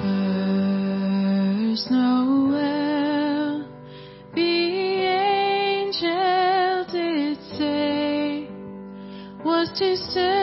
first Noel, the did say was to say.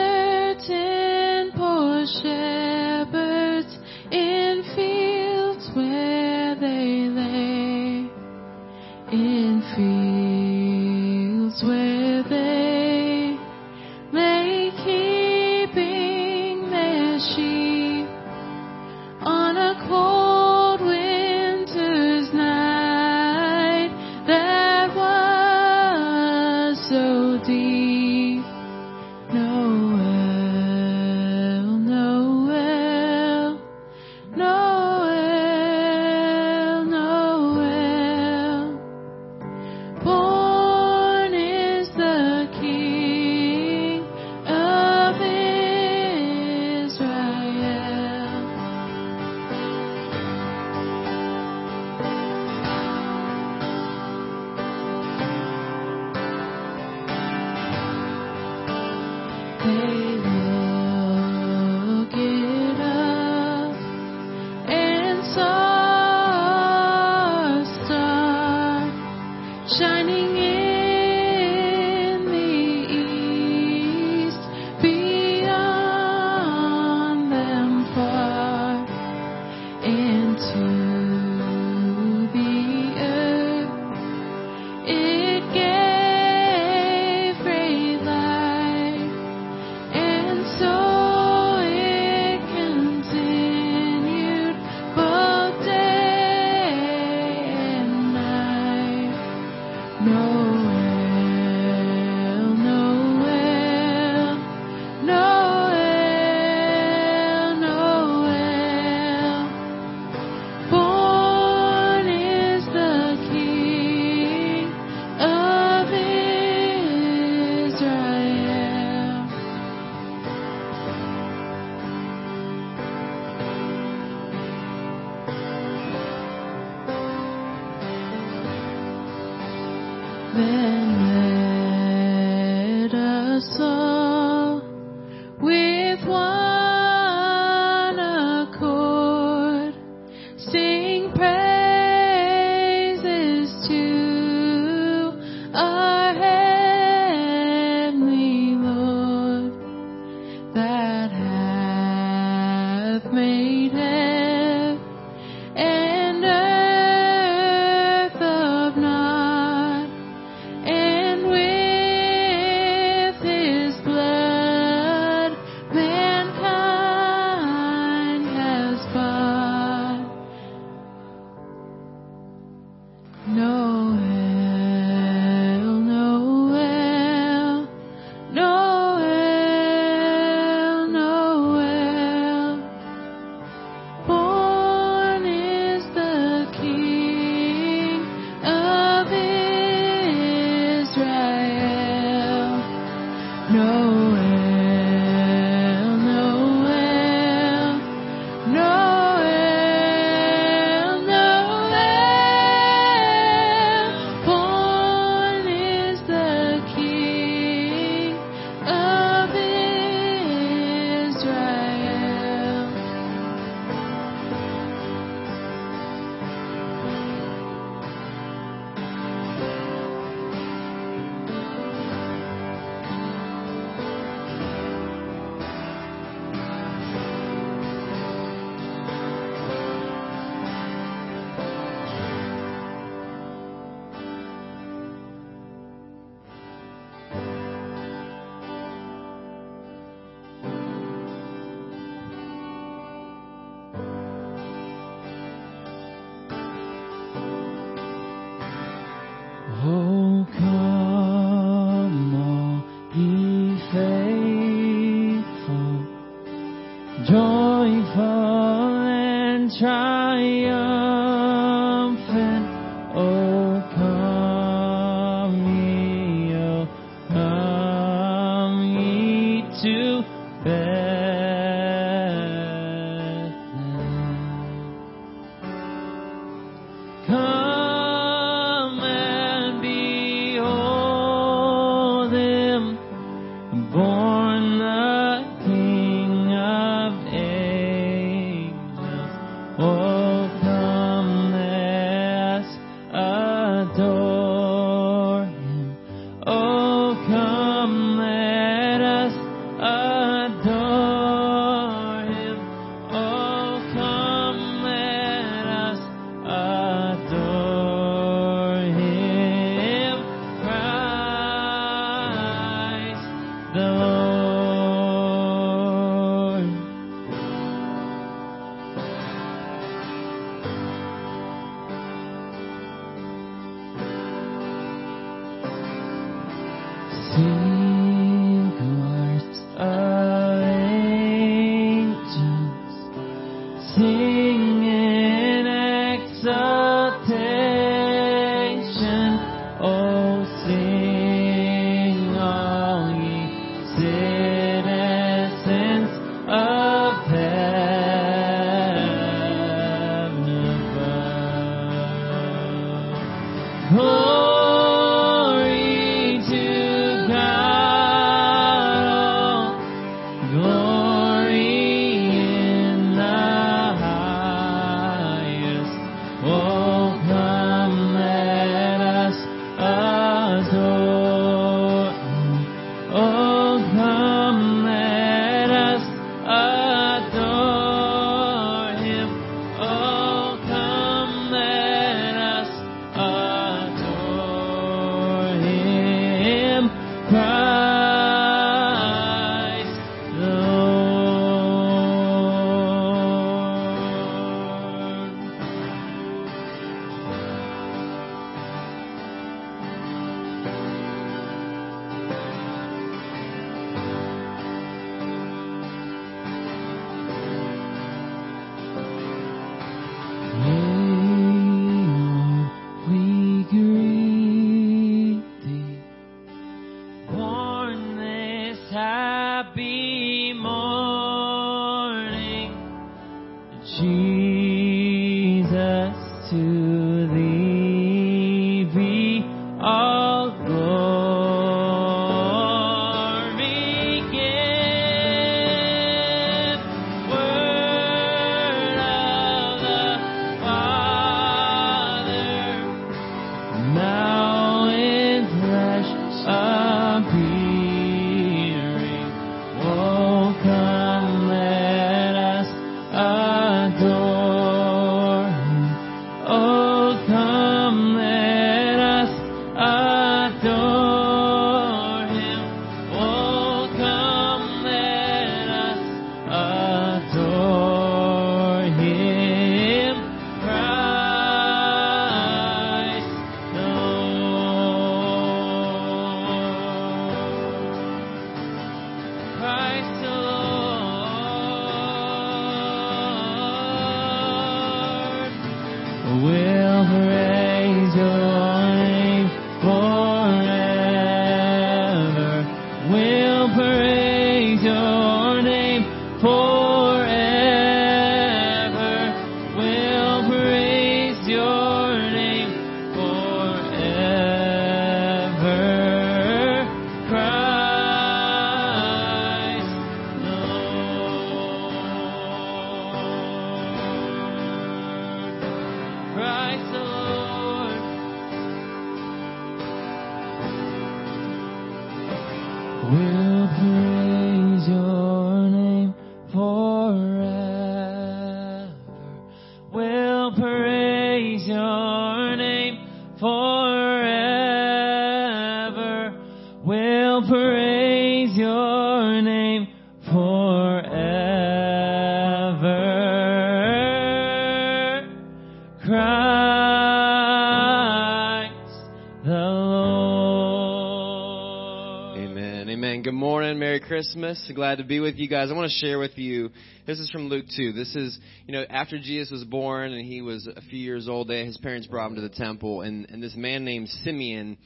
Christmas. Glad to be with you guys. I want to share with you. This is from Luke 2. This is, you know, after Jesus was born and he was a few years old, they, his parents brought him to the temple, and, and this man named Simeon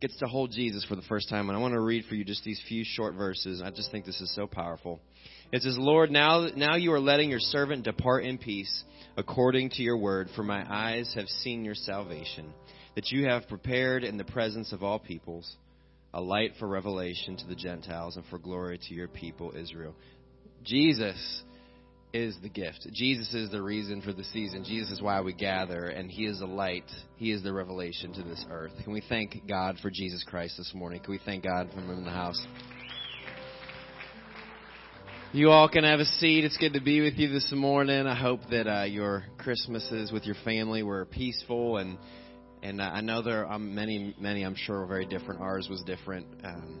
gets to hold Jesus for the first time. And I want to read for you just these few short verses. I just think this is so powerful. It says, Lord, now, now you are letting your servant depart in peace according to your word, for my eyes have seen your salvation, that you have prepared in the presence of all peoples a light for revelation to the Gentiles and for glory to your people Israel. Jesus is the gift. Jesus is the reason for the season. Jesus is why we gather, and He is the light. He is the revelation to this earth. Can we thank God for Jesus Christ this morning? Can we thank God for Him in the house? You all can have a seat. It's good to be with you this morning. I hope that uh, your Christmases with your family were peaceful and and uh, I know there are many, many. I'm sure very different. Ours was different, um,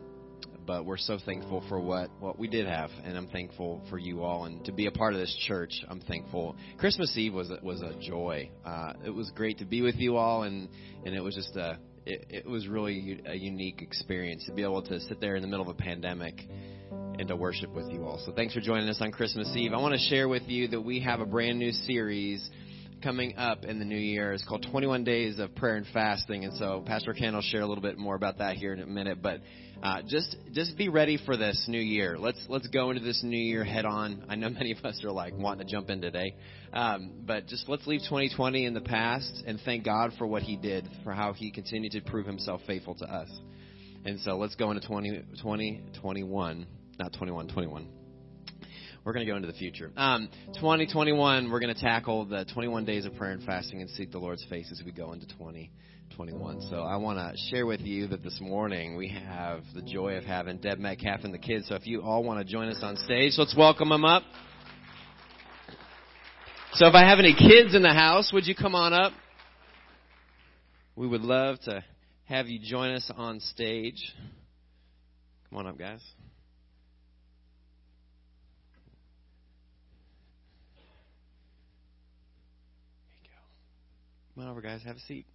but we're so thankful for what what we did have, and I'm thankful for you all, and to be a part of this church. I'm thankful. Christmas Eve was was a joy. Uh, it was great to be with you all, and and it was just a it, it was really a unique experience to be able to sit there in the middle of a pandemic and to worship with you all. So thanks for joining us on Christmas Eve. I want to share with you that we have a brand new series coming up in the new year. It's called 21 Days of Prayer and Fasting, and so Pastor Ken will share a little bit more about that here in a minute. But uh, just just be ready for this new year. Let's let's go into this new year head on. I know many of us are like wanting to jump in today, um, but just let's leave 2020 in the past and thank God for what He did, for how He continued to prove Himself faithful to us. And so let's go into 20, 2021, not 21, 21 we're going to go into the future. Um, 2021, we're going to tackle the 21 days of prayer and fasting and seek the Lord's face as we go into 2021. So I want to share with you that this morning we have the joy of having Deb Metcalf and the kids. So if you all want to join us on stage, let's welcome them up. So if I have any kids in the house, would you come on up? We would love to have you join us on stage. Come on up, guys. Come on over, guys. Have a seat.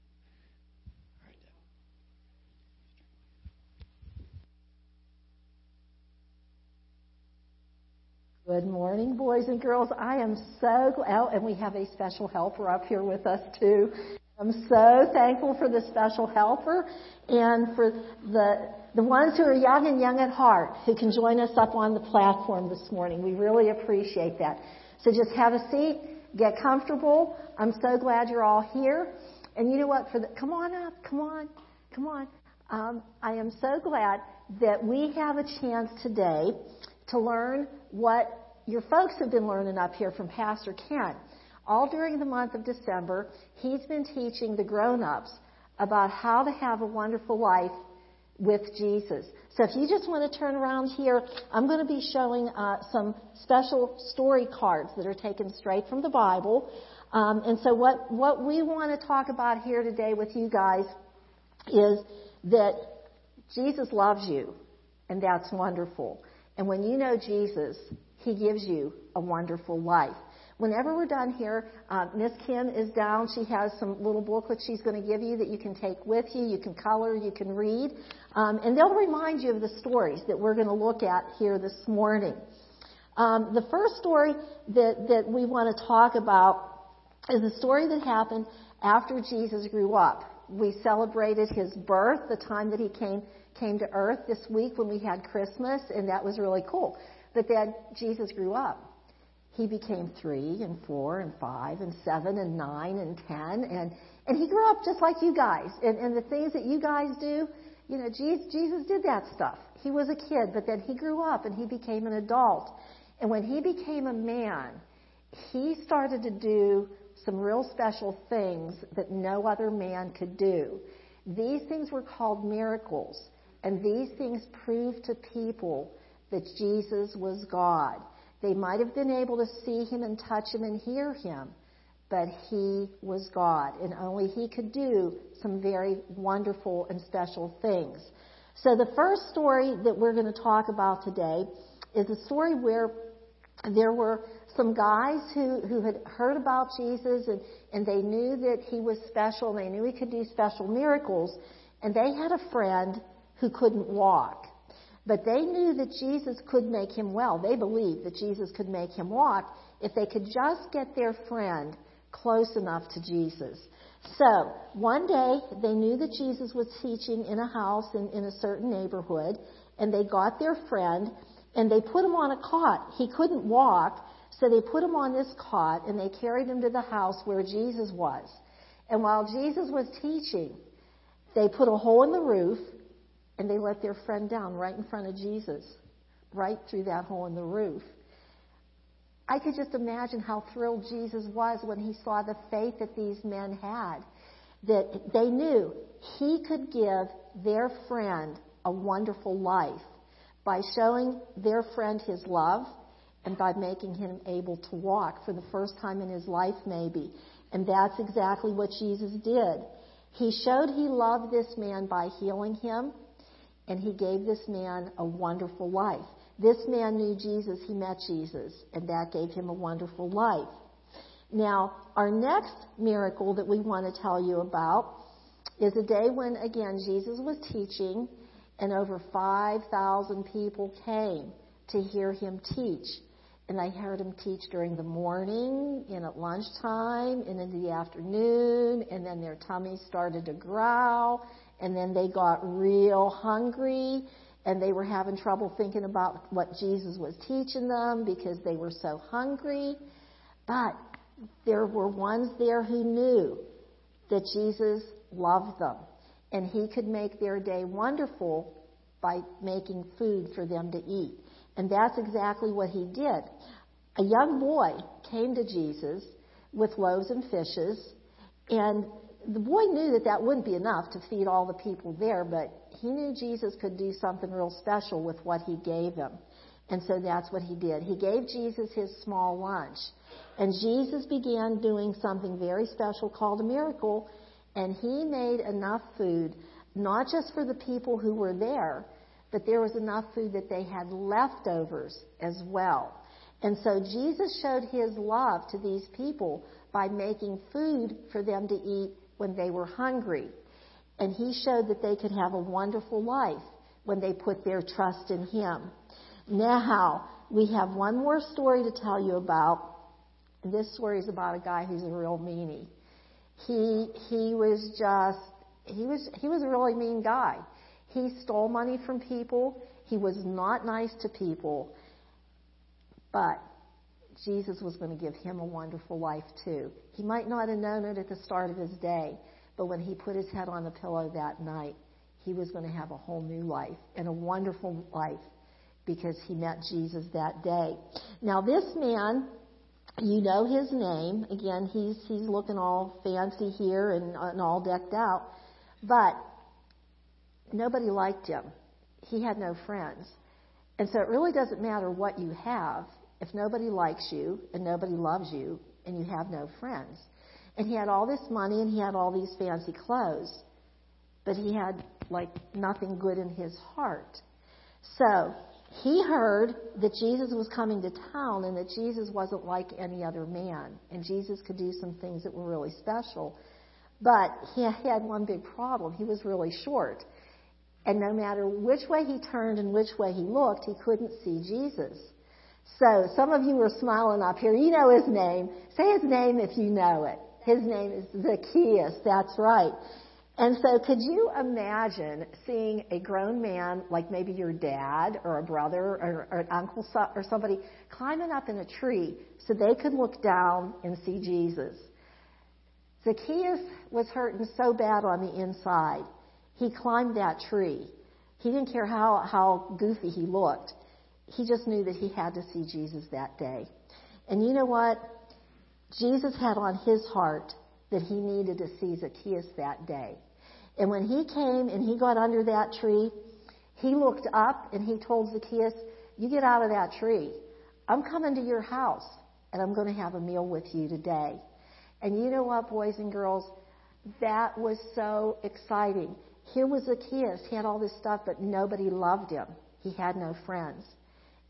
Good morning, boys and girls. I am so glad, oh, and we have a special helper up here with us too. I'm so thankful for the special helper and for the the ones who are young and young at heart who can join us up on the platform this morning. We really appreciate that. So just have a seat get comfortable. I'm so glad you're all here. And you know what? For the, come on up, come on, come on. Um, I am so glad that we have a chance today to learn what your folks have been learning up here from Pastor Ken. All during the month of December, he's been teaching the grown-ups about how to have a wonderful life with Jesus. So if you just want to turn around here, I'm going to be showing uh, some special story cards that are taken straight from the Bible. Um, and so what, what we want to talk about here today with you guys is that Jesus loves you, and that's wonderful. And when you know Jesus, He gives you a wonderful life. Whenever we're done here, uh, Miss Kim is down. She has some little booklets she's going to give you that you can take with you. You can color, you can read, um, and they'll remind you of the stories that we're going to look at here this morning. Um, the first story that that we want to talk about is a story that happened after Jesus grew up. We celebrated his birth, the time that he came came to earth this week when we had Christmas, and that was really cool. But then Jesus grew up he became three and four and five and seven and nine and ten and and he grew up just like you guys. And and the things that you guys do you know jesus jesus did that stuff. He was a kid but then he grew up and he became an adult. And when he became a man he started to do some real special things that no other man could do. These things were called miracles and these things proved to people that jesus was god they might have been able to see him and touch him and hear him, but he was God, and only he could do some very wonderful and special things. So the first story that we're going to talk about today is a story where there were some guys who, who had heard about Jesus and, and they knew that he was special, they knew he could do special miracles, and they had a friend who couldn't walk. But they knew that Jesus could make him well. They believed that Jesus could make him walk if they could just get their friend close enough to Jesus. So, one day, they knew that Jesus was teaching in a house in, in a certain neighborhood, and they got their friend, and they put him on a cot. He couldn't walk, so they put him on this cot, and they carried him to the house where Jesus was. And while Jesus was teaching, they put a hole in the roof, and they let their friend down right in front of Jesus, right through that hole in the roof. I could just imagine how thrilled Jesus was when he saw the faith that these men had. That they knew he could give their friend a wonderful life by showing their friend his love and by making him able to walk for the first time in his life, maybe. And that's exactly what Jesus did. He showed he loved this man by healing him and he gave this man a wonderful life. This man knew Jesus, he met Jesus, and that gave him a wonderful life. Now, our next miracle that we want to tell you about is a day when, again, Jesus was teaching, and over 5,000 people came to hear him teach. And they heard him teach during the morning, and at lunchtime, and in the afternoon, and then their tummies started to growl, and then they got real hungry and they were having trouble thinking about what Jesus was teaching them because they were so hungry. But there were ones there who knew that Jesus loved them and he could make their day wonderful by making food for them to eat. And that's exactly what he did. A young boy came to Jesus with loaves and fishes and the boy knew that that wouldn't be enough to feed all the people there, but he knew Jesus could do something real special with what he gave him. And so that's what he did. He gave Jesus his small lunch. And Jesus began doing something very special called a miracle. And he made enough food, not just for the people who were there, but there was enough food that they had leftovers as well. And so Jesus showed his love to these people by making food for them to eat when they were hungry. And he showed that they could have a wonderful life when they put their trust in him. Now, we have one more story to tell you about. This story is about a guy who's a real meanie. He he was just he was he was a really mean guy. He stole money from people. He was not nice to people. But Jesus was going to give him a wonderful life too. He might not have known it at the start of his day, but when he put his head on the pillow that night, he was going to have a whole new life and a wonderful life because he met Jesus that day. Now this man, you know his name. Again, he's he's looking all fancy here and, and all decked out, but nobody liked him. He had no friends. And so it really doesn't matter what you have if nobody likes you and nobody loves you and you have no friends. And he had all this money and he had all these fancy clothes, but he had like nothing good in his heart. So he heard that Jesus was coming to town and that Jesus wasn't like any other man and Jesus could do some things that were really special. But he had one big problem. He was really short. And no matter which way he turned and which way he looked, he couldn't see Jesus. So some of you are smiling up here. You know his name. Say his name if you know it. His name is Zacchaeus. That's right. And so could you imagine seeing a grown man, like maybe your dad or a brother or, or an uncle or somebody, climbing up in a tree so they could look down and see Jesus? Zacchaeus was hurting so bad on the inside. He climbed that tree. He didn't care how, how goofy he looked. He just knew that he had to see Jesus that day. And you know what? Jesus had on his heart that he needed to see Zacchaeus that day. And when he came and he got under that tree, he looked up and he told Zacchaeus, You get out of that tree. I'm coming to your house and I'm going to have a meal with you today. And you know what, boys and girls? That was so exciting. Here was Zacchaeus. He had all this stuff, but nobody loved him. He had no friends.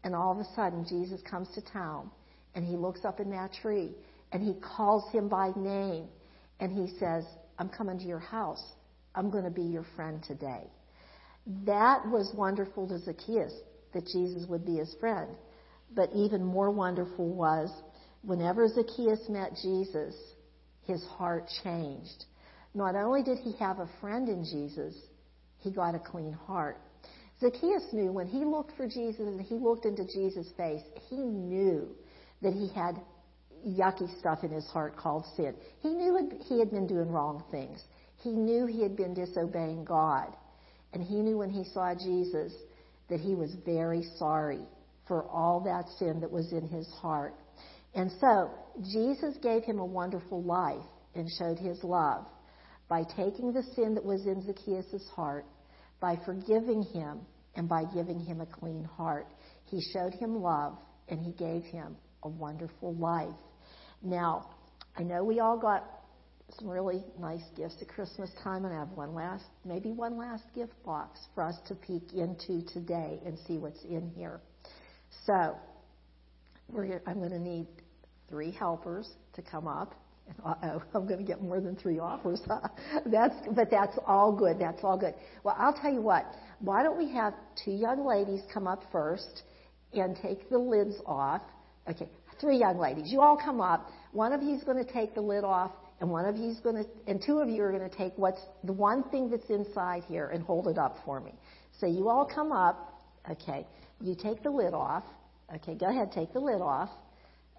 And all of a sudden, Jesus comes to town and he looks up in that tree and he calls him by name and he says, I'm coming to your house. I'm going to be your friend today. That was wonderful to Zacchaeus that Jesus would be his friend. But even more wonderful was whenever Zacchaeus met Jesus, his heart changed. Not only did he have a friend in Jesus, he got a clean heart. Zacchaeus knew when he looked for Jesus and he looked into Jesus' face, he knew that he had yucky stuff in his heart called sin. He knew he had been doing wrong things. He knew he had been disobeying God. And he knew when he saw Jesus that he was very sorry for all that sin that was in his heart. And so, Jesus gave him a wonderful life and showed his love by taking the sin that was in Zacchaeus' heart, by forgiving him, and by giving him a clean heart. He showed him love and he gave him a wonderful life. Now, I know we all got some really nice gifts at Christmas time, and I have one last, maybe one last gift box for us to peek into today and see what's in here. So, we're, I'm going to need three helpers to come up. Uh-oh, I'm going to get more than three offers. Huh? That's, but that's all good. That's all good. Well, I'll tell you what. Why don't we have two young ladies come up first and take the lids off? Okay, three young ladies. You all come up. One of you's going to take the lid off, and one of you's going to, and two of you are going to take what's the one thing that's inside here and hold it up for me. So you all come up. Okay, you take the lid off. Okay, go ahead, take the lid off.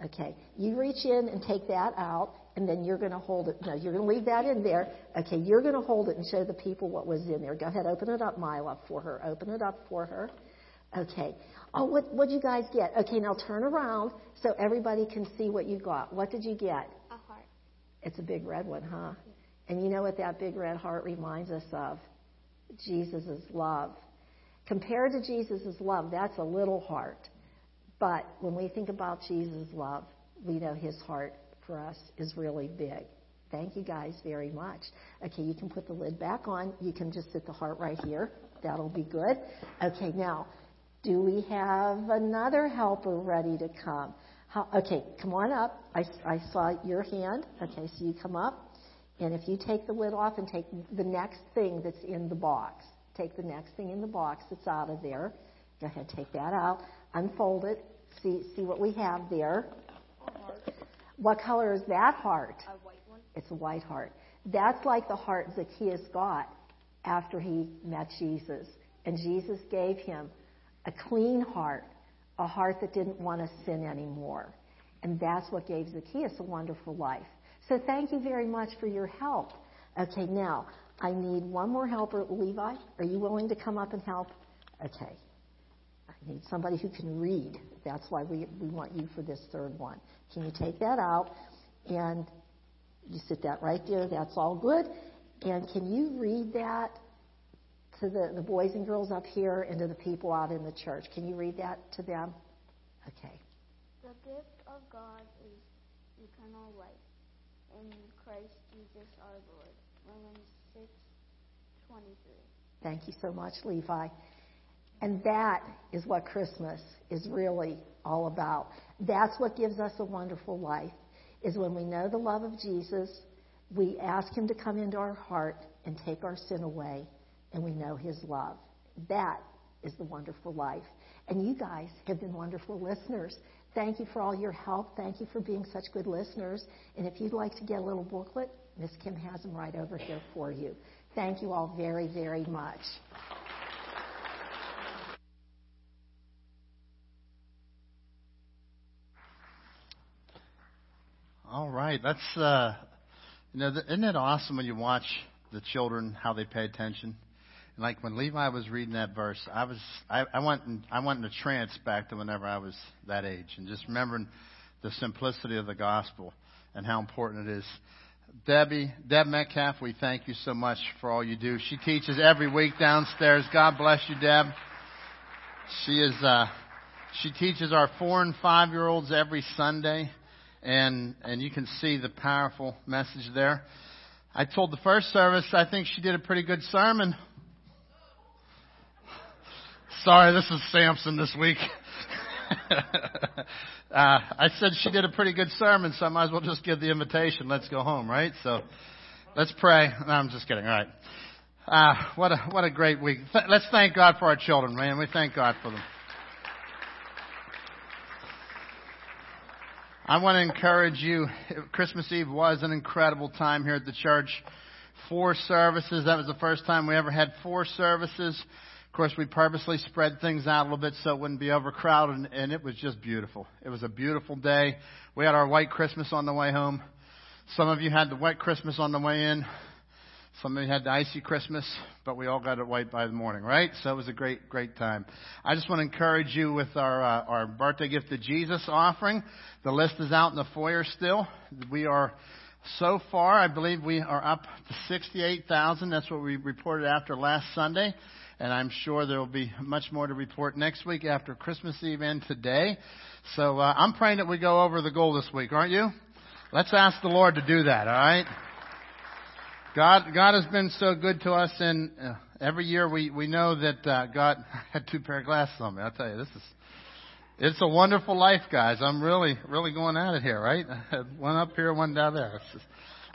Okay, you reach in and take that out, and then you're going to hold it. No, you're going to leave that in there. Okay, you're going to hold it and show the people what was in there. Go ahead, open it up, Mila, for her. Open it up for her. Okay. Oh, what what you guys get? Okay, now turn around so everybody can see what you got. What did you get? A heart. It's a big red one, huh? And you know what that big red heart reminds us of? Jesus' love. Compared to Jesus' love, that's a little heart. But when we think about Jesus' love, we know his heart for us is really big. Thank you guys very much. Okay, you can put the lid back on. You can just sit the heart right here. That'll be good. Okay, now, do we have another helper ready to come? How, okay, come on up. I, I saw your hand. Okay, so you come up. And if you take the lid off and take the next thing that's in the box, take the next thing in the box that's out of there. Go ahead, take that out. Unfold it. See, see what we have there. What color is that heart? A white one. It's a white heart. That's like the heart Zacchaeus got after he met Jesus. And Jesus gave him a clean heart, a heart that didn't want to sin anymore. And that's what gave Zacchaeus a wonderful life. So thank you very much for your help. Okay, now, I need one more helper. Levi, are you willing to come up and help? Okay. Need somebody who can read. That's why we, we want you for this third one. Can you take that out? And you sit that right there. That's all good. And can you read that to the, the boys and girls up here and to the people out in the church? Can you read that to them? Okay. The gift of God is eternal life in Christ Jesus our Lord. Romans 6 23. Thank you so much, Levi. And that is what Christmas is really all about. That's what gives us a wonderful life, is when we know the love of Jesus, we ask Him to come into our heart and take our sin away, and we know His love. That is the wonderful life. And you guys have been wonderful listeners. Thank you for all your help. Thank you for being such good listeners. And if you'd like to get a little booklet, Miss Kim has them right over here for you. Thank you all very, very much. All right, that's uh, you know, isn't it awesome when you watch the children how they pay attention? And like when Levi was reading that verse, I was I, I went in, I went in a trance back to whenever I was that age, and just remembering the simplicity of the gospel and how important it is. Debbie, Deb Metcalf, we thank you so much for all you do. She teaches every week downstairs. God bless you, Deb. She is uh, she teaches our four and five year olds every Sunday and and you can see the powerful message there. I told the first service I think she did a pretty good sermon. Sorry, this is Samson this week. uh, I said she did a pretty good sermon, so I might as well just give the invitation. Let's go home, right? So let's pray. No, I'm just kidding. All right. Uh, what a what a great week. Th- let's thank God for our children, man. We thank God for them. I want to encourage you. Christmas Eve was an incredible time here at the church. Four services. That was the first time we ever had four services. Of course, we purposely spread things out a little bit so it wouldn't be overcrowded, and, it was just beautiful. It was a beautiful day. We had our white Christmas on the way home. Some of you had the white Christmas on the way in. Some of you had the icy Christmas, but we all got it white by the morning, right? So it was a great, great time. I just want to encourage you with our uh, our birthday gift to Jesus offering. The list is out in the foyer still. We are so far, I believe we are up to sixty-eight thousand. That's what we reported after last Sunday, and I'm sure there will be much more to report next week after Christmas Eve and today. So uh, I'm praying that we go over the goal this week, aren't you? Let's ask the Lord to do that. All right. God, God has been so good to us, and uh, every year we we know that uh, God had two pair of glasses on me. I'll tell you, this is it's a wonderful life, guys. I'm really really going at it here, right? one up here, one down there. Just,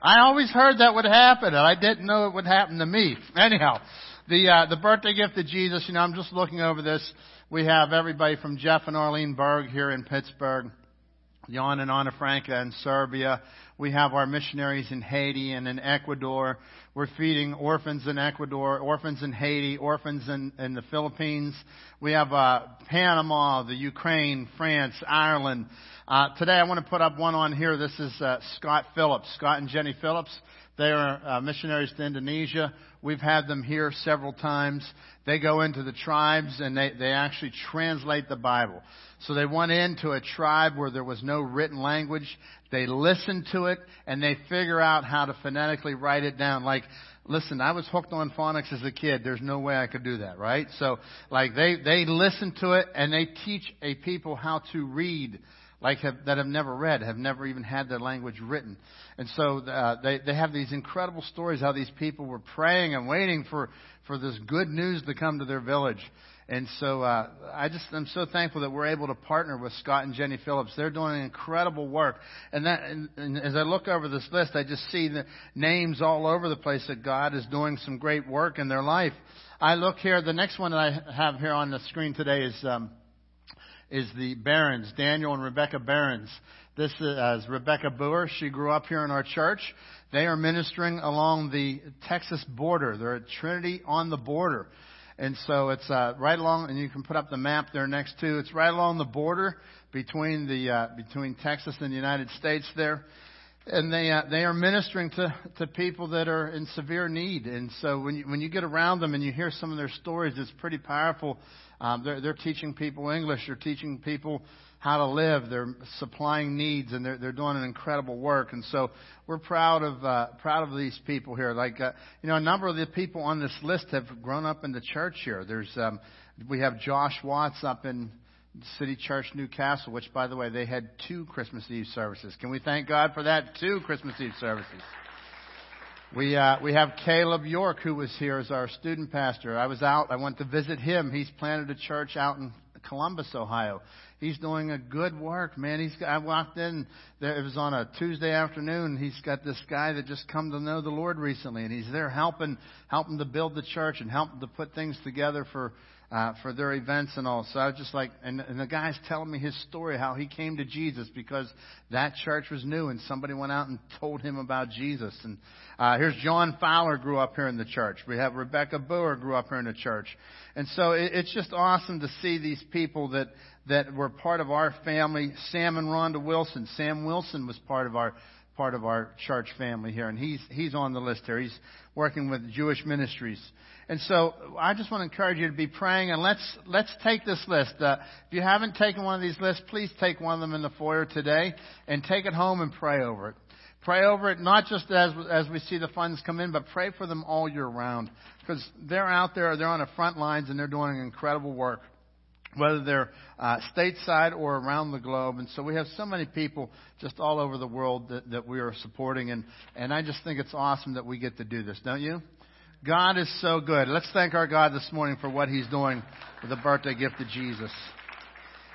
I always heard that would happen, and I didn't know it would happen to me. Anyhow, the uh, the birthday gift to Jesus. You know, I'm just looking over this. We have everybody from Jeff and Arlene Berg here in Pittsburgh. Jan and Anna Franca in Serbia. We have our missionaries in Haiti and in Ecuador. We're feeding orphans in Ecuador, orphans in Haiti, orphans in, in the Philippines. We have uh, Panama, the Ukraine, France, Ireland. Uh, today I want to put up one on here. This is uh, Scott Phillips, Scott and Jenny Phillips. They are uh, missionaries to Indonesia. We've had them here several times. They go into the tribes and they, they actually translate the Bible. So they went into a tribe where there was no written language. They listen to it and they figure out how to phonetically write it down. Like, listen, I was hooked on phonics as a kid. There's no way I could do that, right? So, like, they, they listen to it and they teach a people how to read like have, that have never read, have never even had their language written. And so uh, they they have these incredible stories how these people were praying and waiting for for this good news to come to their village. And so uh, I just I'm so thankful that we're able to partner with Scott and Jenny Phillips. They're doing incredible work. And that and, and as I look over this list, I just see the names all over the place that God is doing some great work in their life. I look here. The next one that I have here on the screen today is. Um, is the Barons, Daniel and Rebecca Barons. This is Rebecca Boer. She grew up here in our church. They are ministering along the Texas border. They're at Trinity on the border. And so it's uh, right along, and you can put up the map there next to. It's right along the border between the uh, between Texas and the United States there, and they uh, they are ministering to to people that are in severe need. And so when you when you get around them and you hear some of their stories, it's pretty powerful. Um, they're they're teaching people English. They're teaching people how to live. They're supplying needs, and they're they're doing an incredible work. And so we're proud of uh, proud of these people here. Like uh, you know, a number of the people on this list have grown up in the church here. There's um, we have Josh Watts up in City Church Newcastle, which by the way they had two Christmas Eve services. Can we thank God for that? Two Christmas Eve services. We uh, we have Caleb York who was here as our student pastor. I was out. I went to visit him. He's planted a church out in Columbus, Ohio. He's doing a good work, man. He's I walked in. There, it was on a Tuesday afternoon. He's got this guy that just come to know the Lord recently, and he's there helping helping to build the church and helping to put things together for uh, for their events and all. So I was just like, and, and the guy's telling me his story, how he came to Jesus because that church was new and somebody went out and told him about Jesus. And uh, here's John Fowler grew up here in the church. We have Rebecca Boer grew up here in the church. And so it, it's just awesome to see these people that, that were part of our family. Sam and Rhonda Wilson. Sam Wilson was part of our part of our church family here, and he's he's on the list here. He's working with Jewish ministries, and so I just want to encourage you to be praying, and let's let's take this list. Uh, if you haven't taken one of these lists, please take one of them in the foyer today, and take it home and pray over it. Pray over it not just as as we see the funds come in, but pray for them all year round because they're out there, they're on the front lines, and they're doing incredible work whether they're uh, stateside or around the globe. And so we have so many people just all over the world that, that we are supporting. And, and I just think it's awesome that we get to do this, don't you? God is so good. Let's thank our God this morning for what He's doing with the birthday gift of Jesus.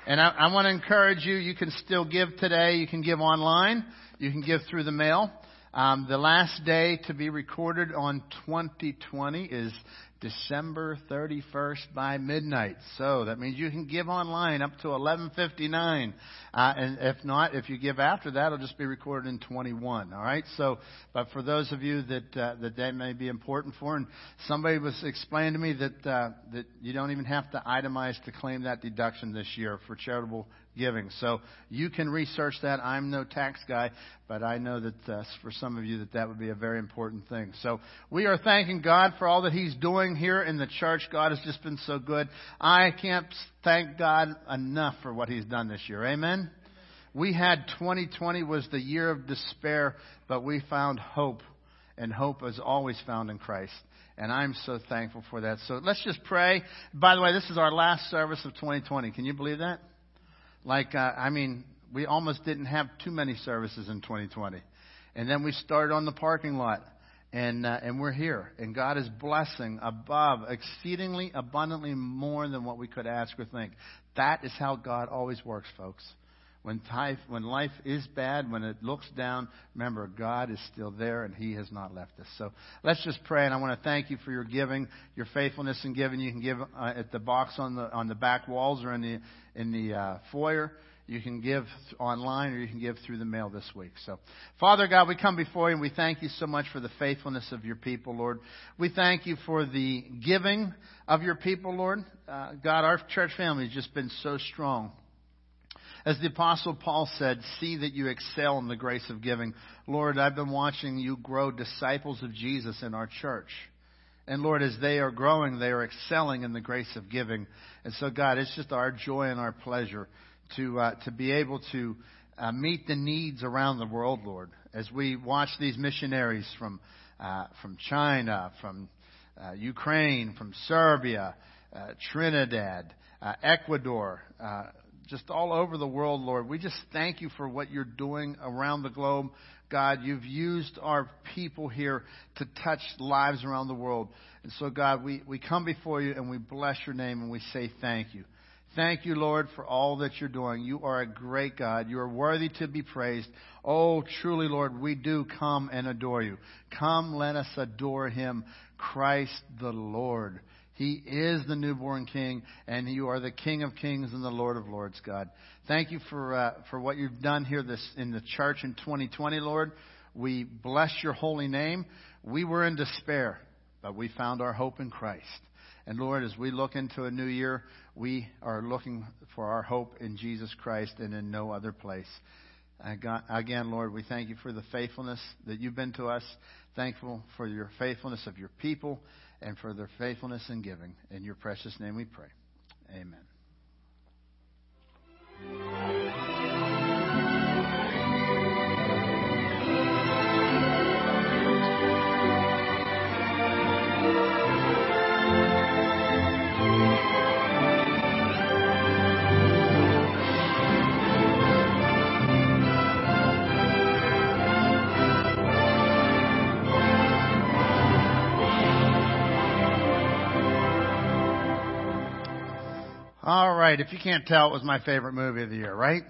And I, I want to encourage you, you can still give today. You can give online. You can give through the mail. Um, the last day to be recorded on 2020 is December 31st by midnight. So that means you can give online up to 11:59. Uh, and if not, if you give after that, it'll just be recorded in 21. All right. So, but for those of you that uh, that that may be important for, and somebody was explaining to me that uh, that you don't even have to itemize to claim that deduction this year for charitable giving. So you can research that. I'm no tax guy, but I know that uh, for some of you that that would be a very important thing. So we are thanking God for all that He's doing here in the church. God has just been so good. I can't thank God enough for what He's done this year. Amen. We had 2020 was the year of despair, but we found hope, and hope is always found in Christ. And I'm so thankful for that. So let's just pray. By the way, this is our last service of 2020. Can you believe that? Like, uh, I mean, we almost didn't have too many services in 2020. And then we started on the parking lot. And, uh, and we're here. And God is blessing above, exceedingly abundantly more than what we could ask or think. That is how God always works, folks. When life, when life is bad, when it looks down, remember, God is still there and He has not left us. So let's just pray. And I want to thank you for your giving, your faithfulness in giving. You can give uh, at the box on the, on the back walls or in the, in the uh, foyer. You can give online or you can give through the mail this week. So, Father God, we come before you and we thank you so much for the faithfulness of your people, Lord. We thank you for the giving of your people, Lord. Uh, God, our church family has just been so strong. As the Apostle Paul said, see that you excel in the grace of giving. Lord, I've been watching you grow disciples of Jesus in our church. And Lord, as they are growing, they are excelling in the grace of giving. And so, God, it's just our joy and our pleasure to uh, to be able to uh, meet the needs around the world, Lord, as we watch these missionaries from uh, from China, from uh, Ukraine, from Serbia, uh, Trinidad, uh, Ecuador just all over the world, Lord. We just thank you for what you're doing around the globe. God, you've used our people here to touch lives around the world. And so, God, we, we come before you and we bless your name and we say thank you. Thank you, Lord, for all that you're doing. You are a great God. You are worthy to be praised. Oh, truly, Lord, we do come and adore you. Come, let us adore him, Christ the Lord. He is the newborn King, and you are the King of Kings and the Lord of Lords, God. Thank you for uh, for what you've done here this in the church in 2020, Lord. We bless your holy name. We were in despair, but we found our hope in Christ. And Lord, as we look into a new year, we are looking for our hope in Jesus Christ and in no other place. Again, Lord, we thank you for the faithfulness that you've been to us. Thankful for your faithfulness of your people and for their faithfulness in giving. In your precious name we pray. Amen. All right, if you can't tell, it was my favorite movie of the year, right?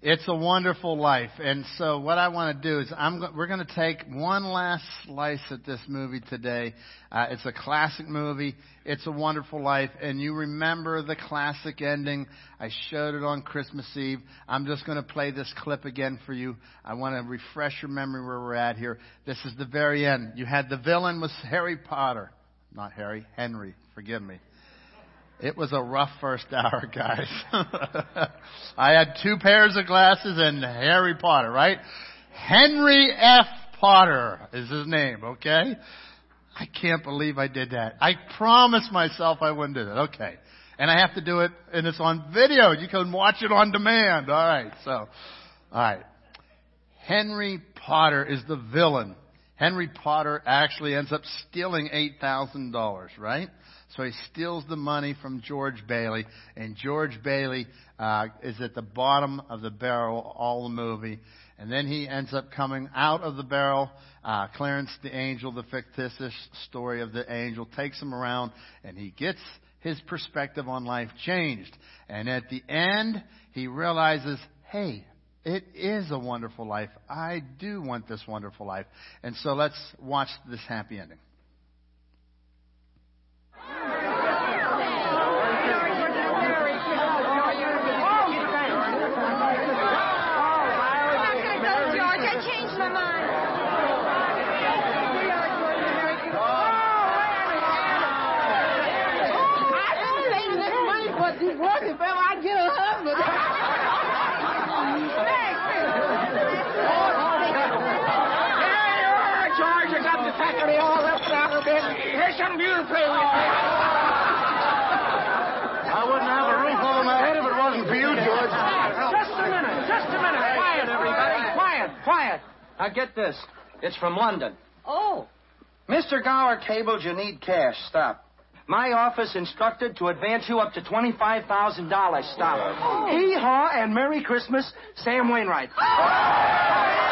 It's a Wonderful Life. And so what I want to do is I'm we're going to take one last slice at this movie today. Uh, it's a classic movie. It's a Wonderful Life. And you remember the classic ending. I showed it on Christmas Eve. I'm just going to play this clip again for you. I want to refresh your memory where we're at here. This is the very end. You had the villain was Harry Potter. Not Harry, Henry. Forgive me. It was a rough first hour, guys. I had two pairs of glasses and Harry Potter, right? Henry F. Potter is his name, okay? I can't believe I did that. I promised myself I wouldn't do that. Okay. And I have to do it, and it's on video. You can watch it on demand. All right. So, all right. Henry Potter is the villain. Henry Potter actually ends up stealing $8,000, right? So he steals the money from George Bailey, and George Bailey uh, is at the bottom of the barrel all the movie. And then he ends up coming out of the barrel. Uh, Clarence the angel, the fictitious story of the angel, takes him around, and he gets his perspective on life changed. And at the end, he realizes, hey, it is a wonderful life. I do want this wonderful life. And so let's watch this happy ending. George, I changed my mind. But this work if ever I get a husband. George, you got the faculty all up down a bit. Here's some music play with I wouldn't have a roof over my head if it wasn't for you, George. Just a minute, just a minute. Quiet, everybody. Quiet, quiet. Now get this. It's from London. Oh. Mr. Gower cabled you need cash. Stop. My office instructed to advance you up to $25,000. Stop. Oh. Hee haw and Merry Christmas, Sam Wainwright. Mr.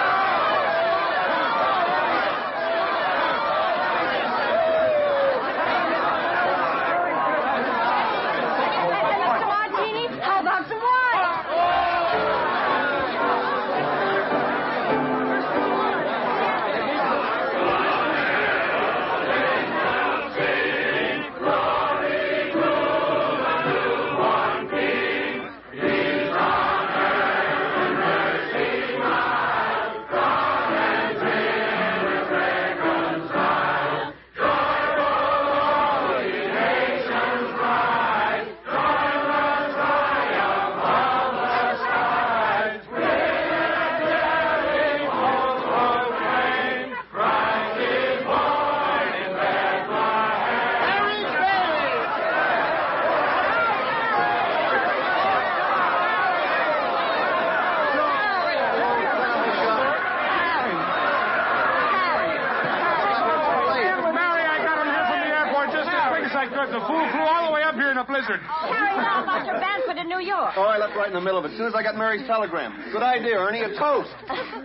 here in. Harry, how about your Banford in New York? Oh, I left right in the middle of it. As soon as I got Mary's telegram. Good idea, Ernie. A toast.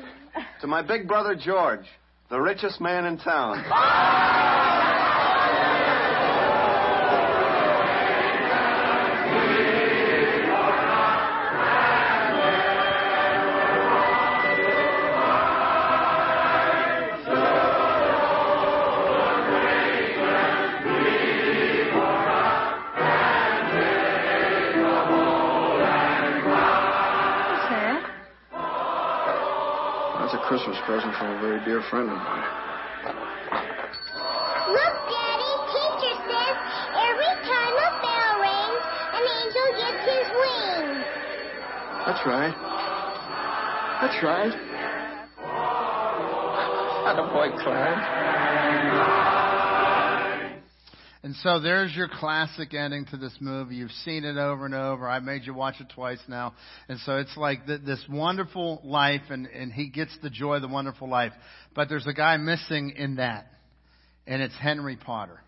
to my big brother George, the richest man in town. from a very dear friend of mine. Look, Daddy, teacher says every time a bell rings, an angel gets his wings. That's right. That's right. Not a boy, Clarence. And so there's your classic ending to this movie. You've seen it over and over. I made you watch it twice now. And so it's like th- this wonderful life, and, and he gets the joy of the wonderful life. But there's a guy missing in that, and it's Henry Potter.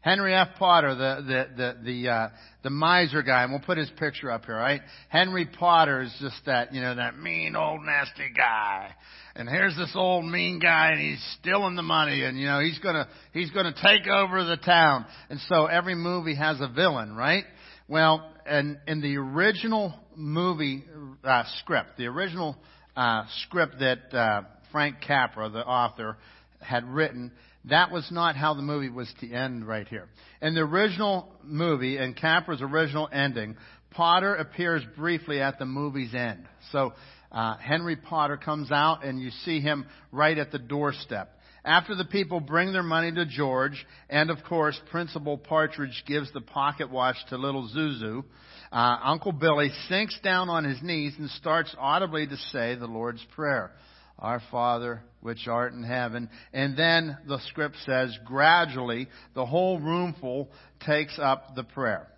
Henry F. Potter, the the the the, uh, the miser guy, and we'll put his picture up here, right? Henry Potter is just that you know that mean old nasty guy, and here's this old mean guy, and he's stealing the money, and you know he's gonna he's gonna take over the town, and so every movie has a villain, right? Well, and in the original movie uh, script, the original uh, script that uh, Frank Capra, the author, had written that was not how the movie was to end right here. In the original movie, in Capra's original ending, Potter appears briefly at the movie's end. So uh, Henry Potter comes out, and you see him right at the doorstep. After the people bring their money to George, and of course, Principal Partridge gives the pocket watch to little Zuzu, uh, Uncle Billy sinks down on his knees and starts audibly to say the Lord's Prayer. Our Father, which art in heaven. And then the script says, gradually, the whole roomful takes up the prayer.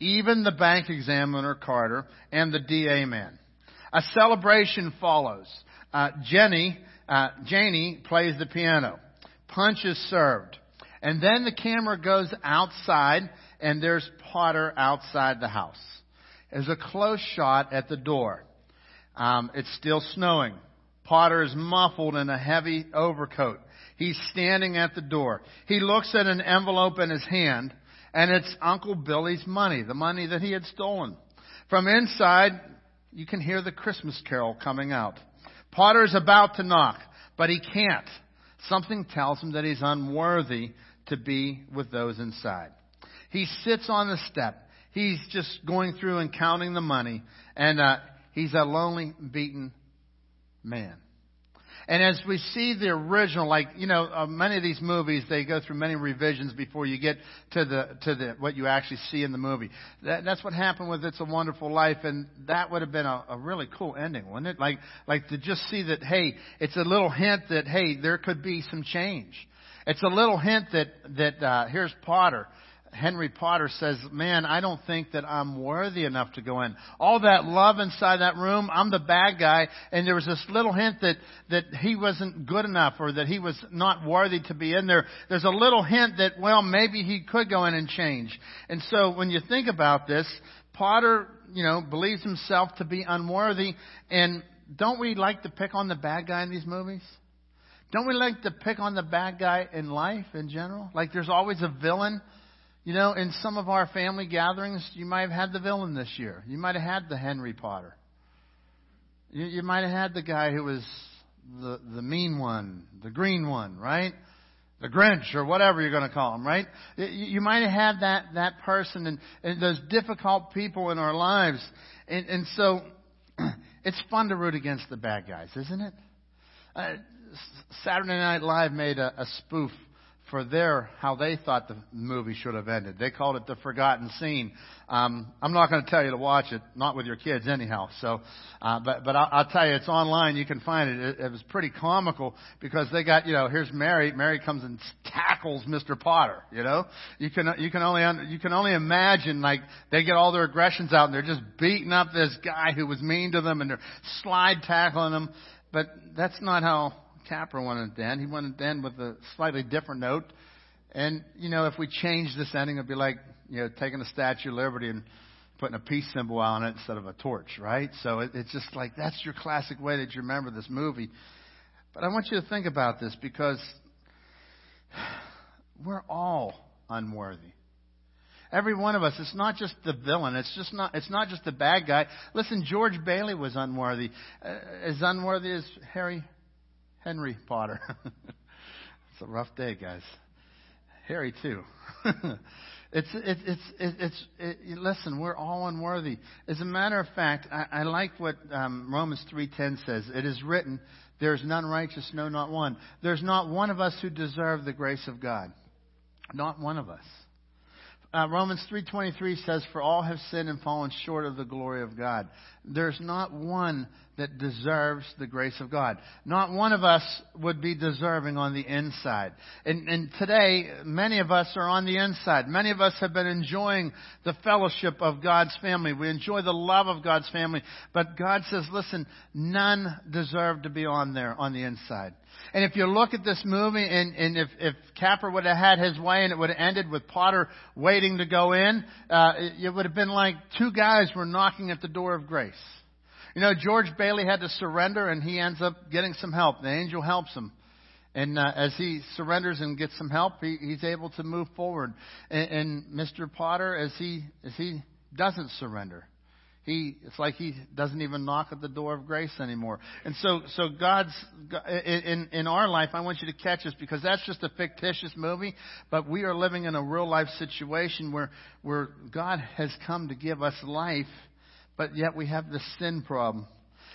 Even the bank examiner, Carter, and the DA man. A celebration follows. Uh, Jenny, uh, Janie plays the piano. Punch is served. And then the camera goes outside, and there's Potter outside the house. There's a close shot at the door. Um, it's still snowing. Potter is muffled in a heavy overcoat. He's standing at the door. He looks at an envelope in his hand, and it's Uncle Billy's money, the money that he had stolen. From inside, you can hear the Christmas carol coming out. Potter is about to knock, but he can't. Something tells him that he's unworthy to be with those inside. He sits on the step. He's just going through and counting the money, and uh, he's a lonely, beaten man. And as we see the original, like you know, uh, many of these movies, they go through many revisions before you get to the to the what you actually see in the movie. That, that's what happened with "It's a Wonderful Life," and that would have been a, a really cool ending, wouldn't it? Like like to just see that, hey, it's a little hint that hey, there could be some change. It's a little hint that that uh, here's Potter. Henry Potter says, Man, I don't think that I'm worthy enough to go in. All that love inside that room, I'm the bad guy, and there was this little hint that, that he wasn't good enough or that he was not worthy to be in there. There's a little hint that, well, maybe he could go in and change. And so when you think about this, Potter, you know, believes himself to be unworthy, and don't we like to pick on the bad guy in these movies? Don't we like to pick on the bad guy in life in general? Like there's always a villain. You know, in some of our family gatherings, you might have had the villain this year. You might have had the Henry Potter. You, you might have had the guy who was the, the mean one, the green one, right? The Grinch or whatever you're going to call him, right? You, you might have had that, that person and, and those difficult people in our lives. And, and so it's fun to root against the bad guys, isn't it? Uh, Saturday Night Live made a, a spoof for their how they thought the movie should have ended. They called it the forgotten scene. Um, I'm not going to tell you to watch it, not with your kids anyhow. So, uh, but but I'll, I'll tell you, it's online. You can find it. it. It was pretty comical because they got you know here's Mary. Mary comes and tackles Mr. Potter. You know, you can you can only you can only imagine like they get all their aggressions out and they're just beating up this guy who was mean to them and they're slide tackling him. But that's not how Capra wanted to end. He wanted to end with a slightly different note. And, you know, if we change this ending, it'd be like, you know, taking the Statue of Liberty and putting a peace symbol on it instead of a torch, right? So it, it's just like, that's your classic way that you remember this movie. But I want you to think about this because we're all unworthy. Every one of us. It's not just the villain. It's just not. It's not just the bad guy. Listen, George Bailey was unworthy. Uh, as unworthy as Harry Henry Potter. it's a rough day, guys. Harry too. it's it's it's it's it, listen. We're all unworthy. As a matter of fact, I, I like what um, Romans three ten says. It is written, "There is none righteous, no, not one." There's not one of us who deserve the grace of God. Not one of us. Uh, Romans 3:23 says, "For all have sinned and fallen short of the glory of God." There's not one that deserves the grace of God. Not one of us would be deserving on the inside. And, and today, many of us are on the inside. Many of us have been enjoying the fellowship of God's family. We enjoy the love of God's family. But God says, listen, none deserve to be on there on the inside. And if you look at this movie, and, and if, if Capra would have had his way and it would have ended with Potter waiting to go in, uh, it, it would have been like two guys were knocking at the door of grace. You know, George Bailey had to surrender, and he ends up getting some help. The angel helps him. And uh, as he surrenders and gets some help, he, he's able to move forward. And, and Mr. Potter, as he as he doesn't surrender, he it's like he doesn't even knock at the door of grace anymore. And so so God's in in our life, I want you to catch this because that's just a fictitious movie, but we are living in a real life situation where where God has come to give us life but yet we have the sin problem.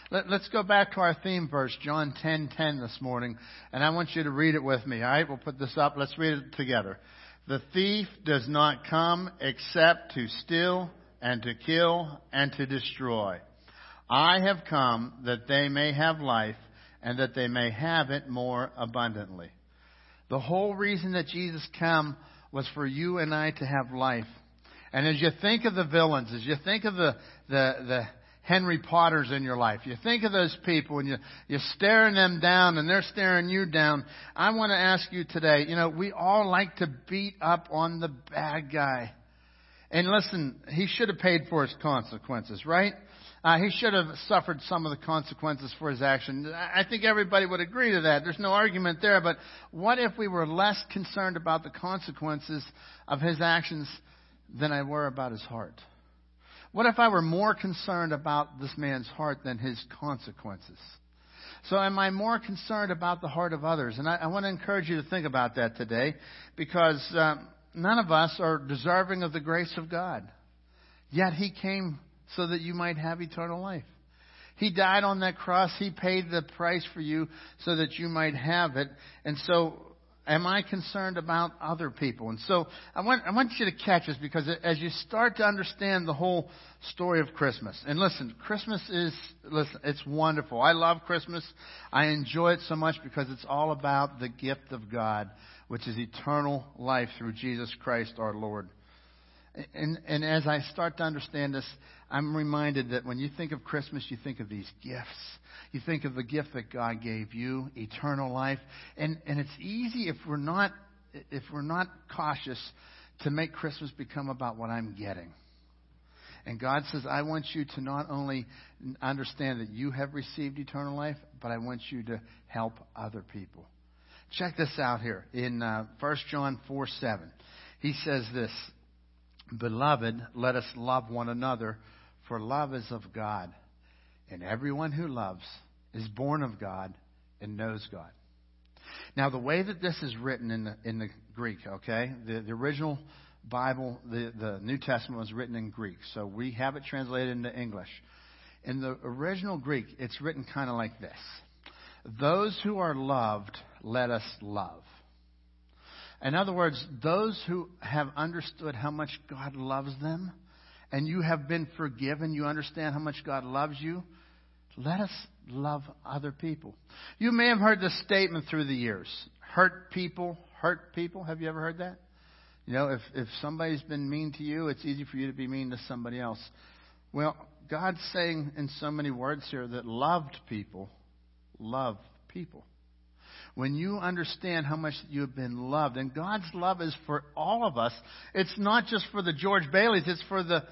Let, us go back to our theme verse, John 10:10 10, this morning, and I want you to read it with me. All right, we'll put this up. Let's read it together. The thief does not come except to steal and to kill and to destroy. I have come that they may have life and that they may have it more abundantly. The whole reason that Jesus came was for you and I to have life and as you think of the villains, as you think of the, the, the Henry Potters in your life, you think of those people and you, you're staring them down and they're staring you down. I want to ask you today, you know, we all like to beat up on the bad guy. And listen, he should have paid for his consequences, right? Uh, he should have suffered some of the consequences for his action. I think everybody would agree to that. There's no argument there. But what if we were less concerned about the consequences of his actions than I were about his heart? What if I were more concerned about this man's heart than his consequences? So am I more concerned about the heart of others? And I, I want to encourage you to think about that today because um, none of us are deserving of the grace of God. Yet he came so that you might have eternal life. He died on that cross. He paid the price for you so that you might have it. And so Am I concerned about other people? And so I want, I want you to catch this because as you start to understand the whole story of Christmas, and listen, Christmas is, listen, it's wonderful. I love Christmas. I enjoy it so much because it's all about the gift of God, which is eternal life through Jesus Christ our Lord. And, and as I start to understand this, I'm reminded that when you think of Christmas, you think of these gifts. You think of the gift that God gave you, eternal life. And, and it's easy if we're not, if we're not cautious to make Christmas become about what I'm getting. And God says, I want you to not only understand that you have received eternal life, but I want you to help other people. Check this out here in uh, 1 John 4 7. He says this Beloved, let us love one another, for love is of God. And everyone who loves is born of God and knows God. Now, the way that this is written in the, in the Greek, okay, the, the original Bible, the, the New Testament was written in Greek, so we have it translated into English. In the original Greek, it's written kind of like this Those who are loved, let us love. In other words, those who have understood how much God loves them, and you have been forgiven, you understand how much God loves you, let us love other people. You may have heard this statement through the years hurt people, hurt people. Have you ever heard that? You know, if, if somebody's been mean to you, it's easy for you to be mean to somebody else. Well, God's saying in so many words here that loved people love people when you understand how much you have been loved, and God's love is for all of us, it's not just for the George Baileys, it's for the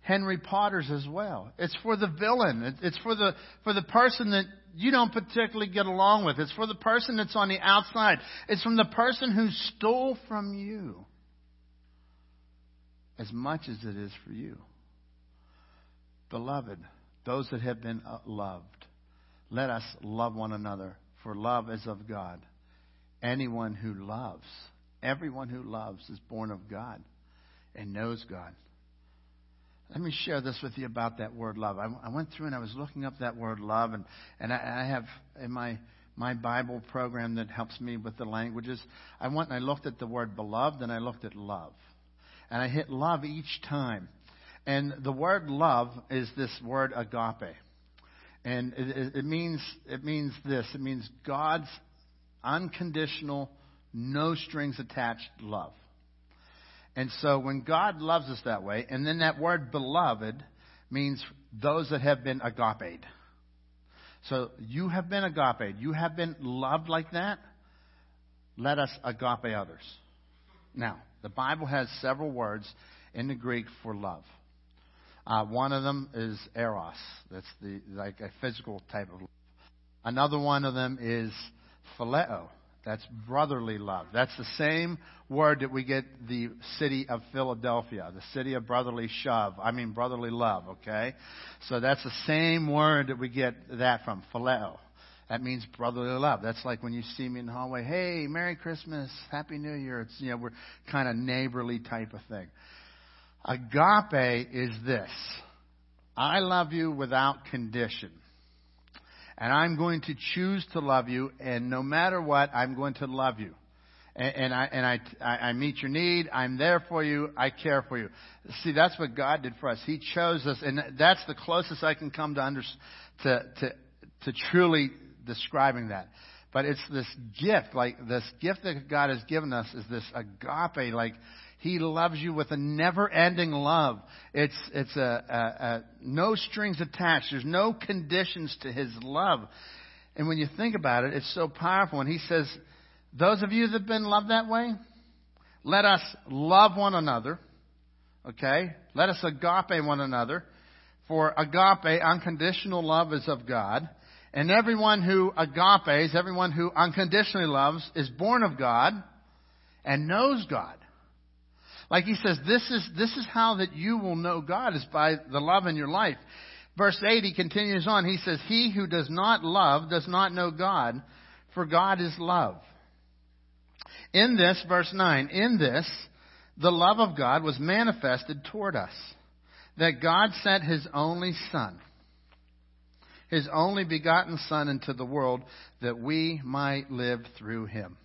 Henry Potters as well. It's for the villain. It's for the, for the person that you don't particularly get along with. It's for the person that's on the outside. It's from the person who stole from you as much as it is for you. Beloved, those that have been uh, loved, let us love one another for love is of God. Anyone who loves, everyone who loves is born of God and knows God. Let me share this with you about that word love. I, I went through and I was looking up that word love, and, and I, I have in my my Bible program that helps me with the languages. I went and I looked at the word beloved and I looked at love. and I hit love each time. And the word love is this word agape. And it, it, means, it means this. It means God's unconditional, no strings attached love. And so when God loves us that way, and then that word beloved means those that have been agape. So you have been agape. You have been loved like that. Let us agape others. Now, the Bible has several words in the Greek for love. Uh, one of them is eros. That's the like a physical type of love. Another one of them is phileo. That's brotherly love. That's the same word that we get the city of Philadelphia, the city of brotherly shove. I mean brotherly love, okay? So that's the same word that we get that from, phileo. That means brotherly love. That's like when you see me in the hallway, hey, Merry Christmas, Happy New Year. It's, you know, we're kind of neighborly type of thing. Agape is this. I love you without condition. And I'm going to choose to love you, and no matter what, I'm going to love you. And, and I and I, I meet your need. I'm there for you. I care for you. See, that's what God did for us. He chose us, and that's the closest I can come to under, to to to truly describing that. But it's this gift, like this gift that God has given us, is this agape, like he loves you with a never-ending love. It's it's a, a, a no strings attached. There's no conditions to His love. And when you think about it, it's so powerful. And He says, "Those of you that've been loved that way, let us love one another." Okay, let us agape one another. For agape, unconditional love, is of God. And everyone who agapes, everyone who unconditionally loves, is born of God and knows God. Like he says, this is, this is how that you will know God is by the love in your life. Verse 8, he continues on. He says, He who does not love does not know God, for God is love. In this, verse 9, in this, the love of God was manifested toward us, that God sent His only Son, His only begotten Son into the world, that we might live through Him.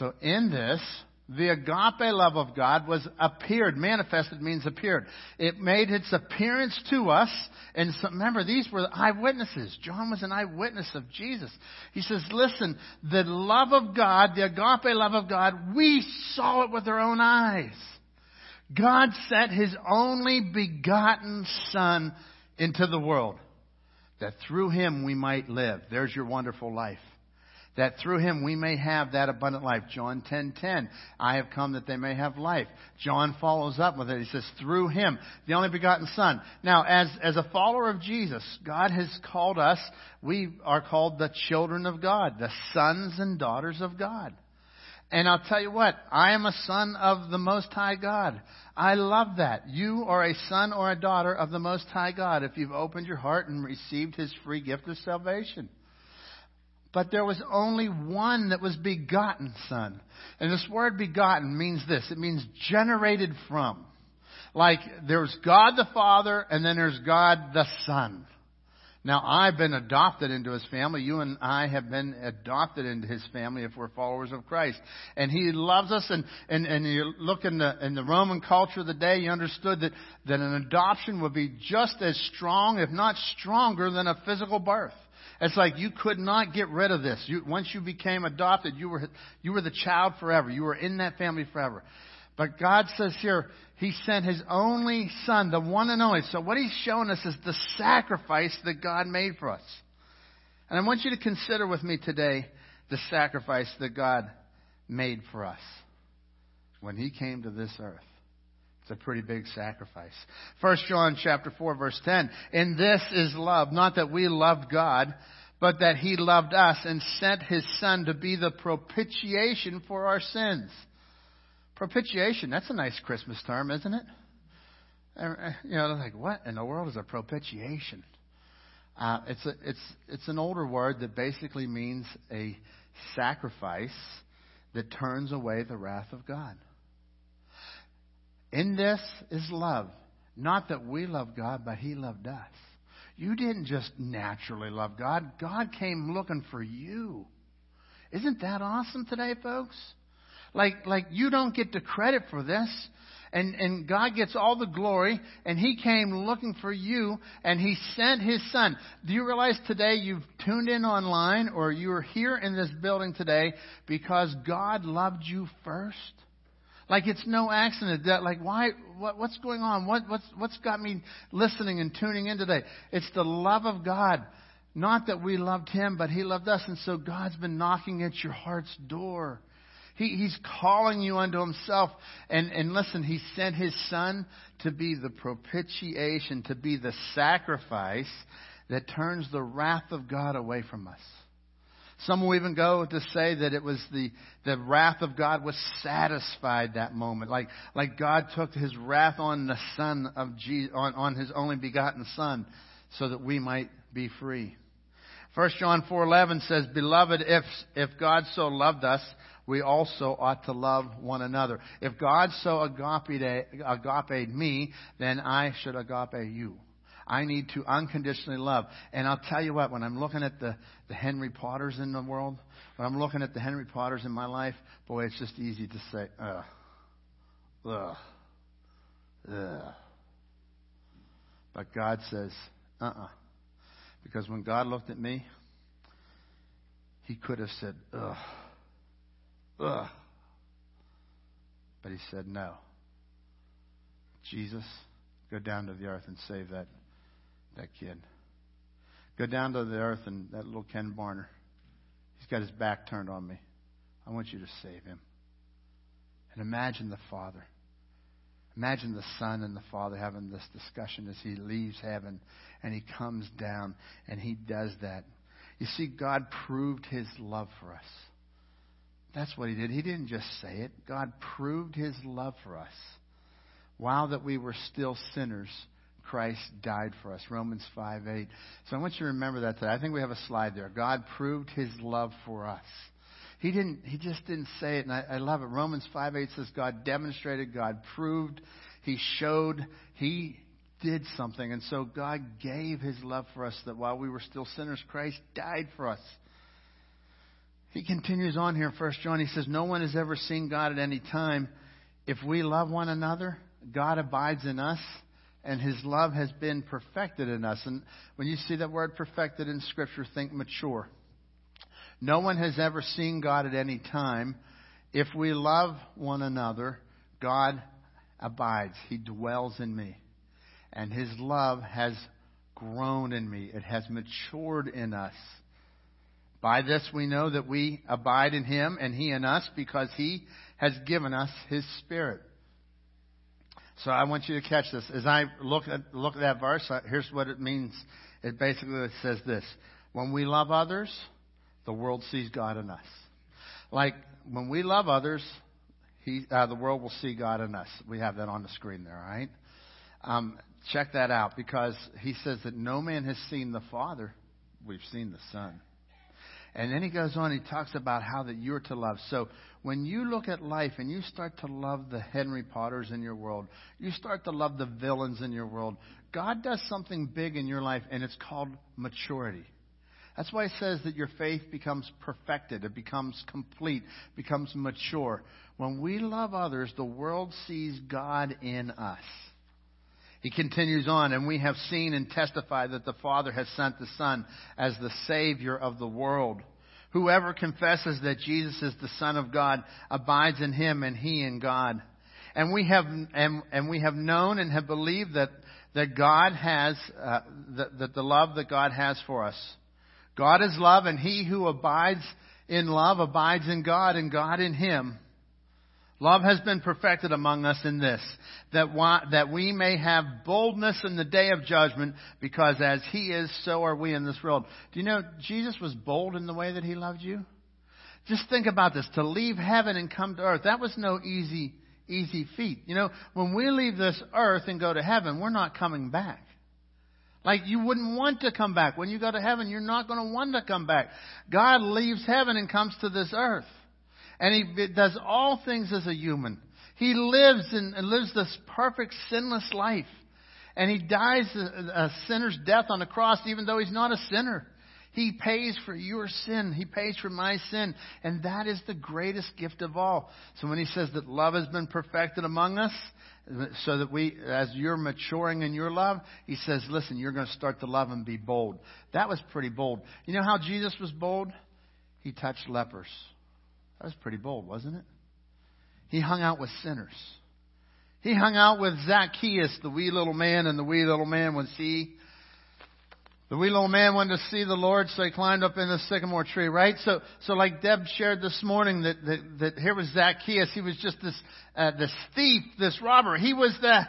So in this, the agape love of God was appeared. Manifested means appeared. It made its appearance to us. And so, remember, these were eyewitnesses. John was an eyewitness of Jesus. He says, listen, the love of God, the agape love of God, we saw it with our own eyes. God sent His only begotten Son into the world that through Him we might live. There's your wonderful life that through him we may have that abundant life. John 10:10, I have come that they may have life. John follows up with it. He says, through him, the only begotten Son. Now, as, as a follower of Jesus, God has called us, we are called the children of God, the sons and daughters of God. And I'll tell you what, I am a son of the Most High God. I love that. You are a son or a daughter of the Most High God if you've opened your heart and received His free gift of salvation. But there was only one that was begotten son. And this word begotten means this. It means generated from. Like there's God the Father and then there's God the Son. Now I've been adopted into his family. You and I have been adopted into his family if we're followers of Christ. And he loves us and, and, and you look in the, in the Roman culture of the day, you understood that, that an adoption would be just as strong, if not stronger, than a physical birth. It's like you could not get rid of this. You, once you became adopted, you were, you were the child forever. You were in that family forever. But God says here, He sent His only Son, the one and only. So what He's showing us is the sacrifice that God made for us. And I want you to consider with me today the sacrifice that God made for us when He came to this earth. It's a pretty big sacrifice. 1 John chapter 4 verse 10. And this is love, not that we loved God, but that he loved us and sent his son to be the propitiation for our sins. Propitiation, that's a nice Christmas term, isn't it? You know, like, what in the world is a propitiation? Uh, it's, a, it's, it's an older word that basically means a sacrifice that turns away the wrath of God. In this is love. Not that we love God, but He loved us. You didn't just naturally love God. God came looking for you. Isn't that awesome today, folks? Like, like you don't get the credit for this. And, and God gets all the glory, and He came looking for you, and He sent His Son. Do you realize today you've tuned in online, or you're here in this building today because God loved you first? Like it's no accident that, like, why, what, what's going on? What, what's, what's got me listening and tuning in today? It's the love of God. Not that we loved Him, but He loved us, and so God's been knocking at your heart's door. He, he's calling you unto himself. And, and listen, he sent his son to be the propitiation, to be the sacrifice that turns the wrath of God away from us. Some will even go to say that it was the, the wrath of God was satisfied that moment. Like, like God took his wrath on the son of Jesus, on, on his only begotten son so that we might be free. 1 John 4:11 says, "Beloved, if if God so loved us, we also ought to love one another. If God so agape agape me, then I should agape you. I need to unconditionally love. And I'll tell you what, when I'm looking at the, the Henry Potters in the world, when I'm looking at the Henry Potters in my life, boy, it's just easy to say, ugh, ugh, ugh. But God says, uh uh-uh. uh Because when God looked at me, He could have said, ugh Ugh. But he said, No. Jesus, go down to the earth and save that, that kid. Go down to the earth and that little Ken Barner. He's got his back turned on me. I want you to save him. And imagine the Father. Imagine the Son and the Father having this discussion as he leaves heaven and he comes down and he does that. You see, God proved his love for us. That's what he did. He didn't just say it. God proved his love for us. While that we were still sinners, Christ died for us. Romans 5 8. So I want you to remember that today. I think we have a slide there. God proved his love for us. He didn't he just didn't say it, and I, I love it. Romans 5 8 says God demonstrated, God proved, He showed, He did something. And so God gave his love for us that while we were still sinners, Christ died for us. He continues on here in 1 John. He says, No one has ever seen God at any time. If we love one another, God abides in us, and his love has been perfected in us. And when you see that word perfected in Scripture, think mature. No one has ever seen God at any time. If we love one another, God abides. He dwells in me. And his love has grown in me, it has matured in us. By this we know that we abide in him and he in us because he has given us his spirit. So I want you to catch this. As I look at, look at that verse, here's what it means. It basically says this. When we love others, the world sees God in us. Like, when we love others, he, uh, the world will see God in us. We have that on the screen there, all right? Um, check that out because he says that no man has seen the Father. We've seen the Son. And then he goes on, he talks about how that you're to love. So when you look at life and you start to love the Henry Potters in your world, you start to love the villains in your world, God does something big in your life, and it's called maturity. That's why he says that your faith becomes perfected, it becomes complete, becomes mature. When we love others, the world sees God in us. He continues on, and we have seen and testified that the Father has sent the Son as the Savior of the world. Whoever confesses that Jesus is the Son of God abides in him and he in God. And we have, and, and we have known and have believed that, that God has, uh, that, that the love that God has for us. God is love, and he who abides in love abides in God, and God in him. Love has been perfected among us in this, that, that we may have boldness in the day of judgment, because as He is, so are we in this world. Do you know Jesus was bold in the way that He loved you? Just think about this. To leave heaven and come to earth, that was no easy, easy feat. You know, when we leave this earth and go to heaven, we're not coming back. Like you wouldn't want to come back. When you go to heaven, you're not going to want to come back. God leaves heaven and comes to this earth. And he does all things as a human. He lives and lives this perfect sinless life. And he dies a, a sinner's death on the cross even though he's not a sinner. He pays for your sin. He pays for my sin. And that is the greatest gift of all. So when he says that love has been perfected among us, so that we, as you're maturing in your love, he says, listen, you're going to start to love and be bold. That was pretty bold. You know how Jesus was bold? He touched lepers. That was pretty bold, wasn't it? He hung out with sinners. He hung out with Zacchaeus, the wee little man, and the wee little man was he. The wee little man wanted to see the Lord, so he climbed up in the sycamore tree, right? So, so like Deb shared this morning, that, that, that here was Zacchaeus. He was just this, uh, this thief, this robber. He was the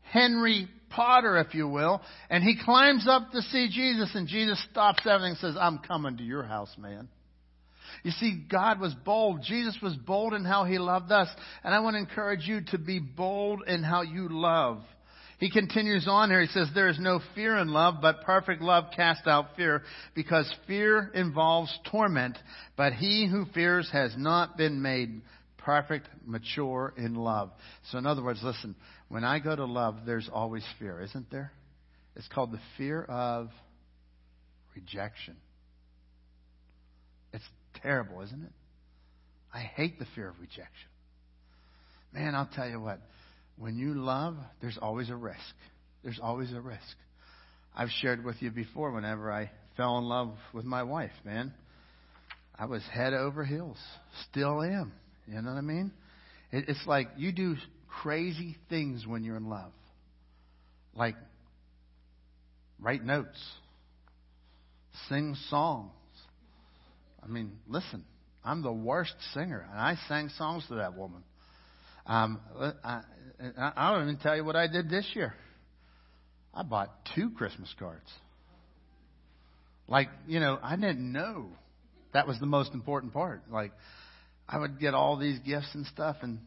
Henry Potter, if you will. And he climbs up to see Jesus, and Jesus stops everything and says, I'm coming to your house, man. You see, God was bold. Jesus was bold in how he loved us. And I want to encourage you to be bold in how you love. He continues on here. He says, There is no fear in love, but perfect love casts out fear, because fear involves torment. But he who fears has not been made perfect, mature in love. So, in other words, listen, when I go to love, there's always fear, isn't there? It's called the fear of rejection. Terrible, isn't it? I hate the fear of rejection. Man, I'll tell you what, when you love, there's always a risk. There's always a risk. I've shared with you before whenever I fell in love with my wife, man. I was head over heels. Still am. You know what I mean? It's like you do crazy things when you're in love. Like write notes, sing songs, I mean, listen, I'm the worst singer, and I sang songs to that woman. Um, I, I I don't even tell you what I did this year. I bought two Christmas cards. Like, you know, I didn't know that was the most important part. Like, I would get all these gifts and stuff, and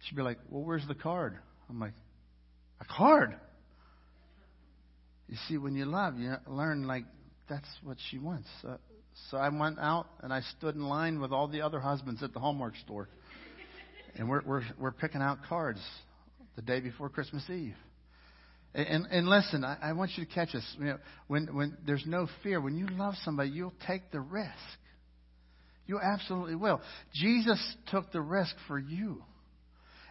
she'd be like, Well, where's the card? I'm like, A card? You see, when you love, you learn, like, that's what she wants. Uh, so I went out and I stood in line with all the other husbands at the Hallmark store. And we're, we're, we're picking out cards the day before Christmas Eve. And, and listen, I, I want you to catch this. You know, when, when there's no fear, when you love somebody, you'll take the risk. You absolutely will. Jesus took the risk for you.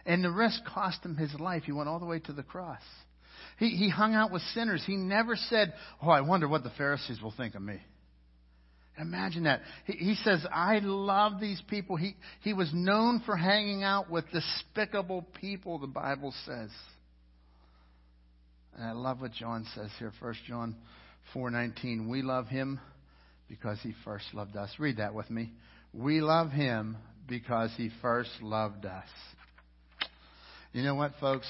And the risk cost him his life. He went all the way to the cross. He, he hung out with sinners. He never said, Oh, I wonder what the Pharisees will think of me. Imagine that. He, he says, I love these people. He, he was known for hanging out with despicable people, the Bible says. And I love what John says here, 1 John 4:19. We love him because he first loved us. Read that with me. We love him because he first loved us. You know what, folks?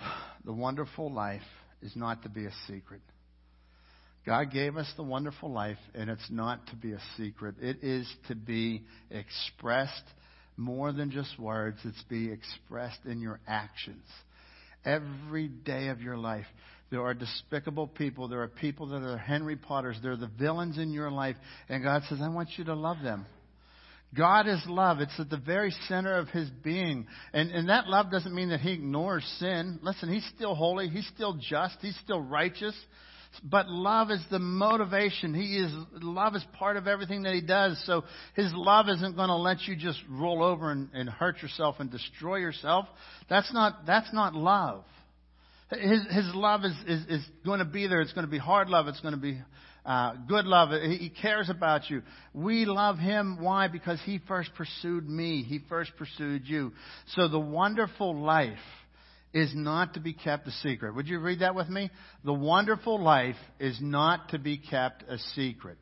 The wonderful life is not to be a secret. God gave us the wonderful life, and it's not to be a secret. It is to be expressed more than just words, it's be expressed in your actions. Every day of your life, there are despicable people. There are people that are Henry Potters. They're the villains in your life. And God says, I want you to love them. God is love. It's at the very center of His being. And, and that love doesn't mean that He ignores sin. Listen, He's still holy. He's still just. He's still righteous. But love is the motivation. He is, love is part of everything that he does. So his love isn't going to let you just roll over and, and hurt yourself and destroy yourself. That's not, that's not love. His, his love is, is, is going to be there. It's going to be hard love. It's going to be uh, good love. He cares about you. We love him. Why? Because he first pursued me. He first pursued you. So the wonderful life is not to be kept a secret. Would you read that with me? The wonderful life is not to be kept a secret.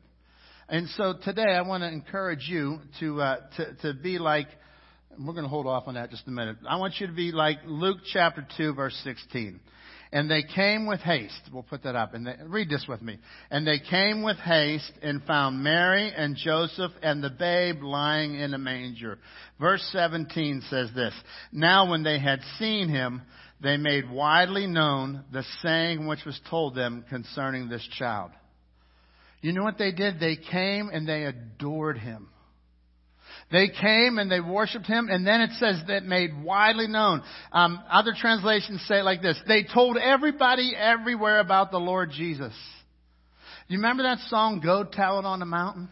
And so today I want to encourage you to, uh, to, to be like, we're going to hold off on that just a minute. I want you to be like Luke chapter 2 verse 16. And they came with haste. We'll put that up. And they, read this with me. And they came with haste and found Mary and Joseph and the babe lying in a manger. Verse 17 says this. Now when they had seen him, they made widely known the saying which was told them concerning this child. You know what they did? They came and they adored him. They came and they worshiped him, and then it says that made widely known. Um, other translations say it like this: They told everybody everywhere about the Lord Jesus. You remember that song, Go Tell It on the Mountain?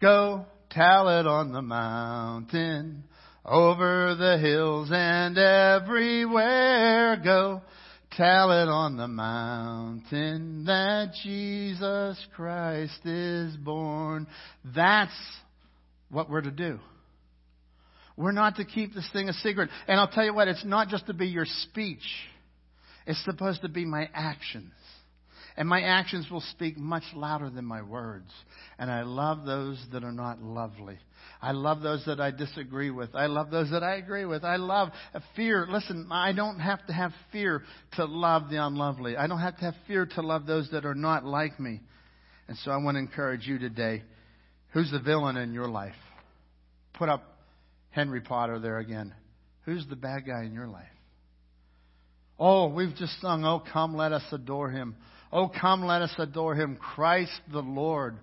Go tell it on the mountain, over the hills and everywhere. Go tell it on the mountain that Jesus Christ is born. That's what we're to do. We're not to keep this thing a secret. And I'll tell you what, it's not just to be your speech. It's supposed to be my actions. And my actions will speak much louder than my words. And I love those that are not lovely. I love those that I disagree with. I love those that I agree with. I love fear. Listen, I don't have to have fear to love the unlovely. I don't have to have fear to love those that are not like me. And so I want to encourage you today. Who's the villain in your life? Put up Henry Potter there again. Who's the bad guy in your life? Oh, we've just sung, Oh, come, let us adore him. Oh, come, let us adore him, Christ the Lord.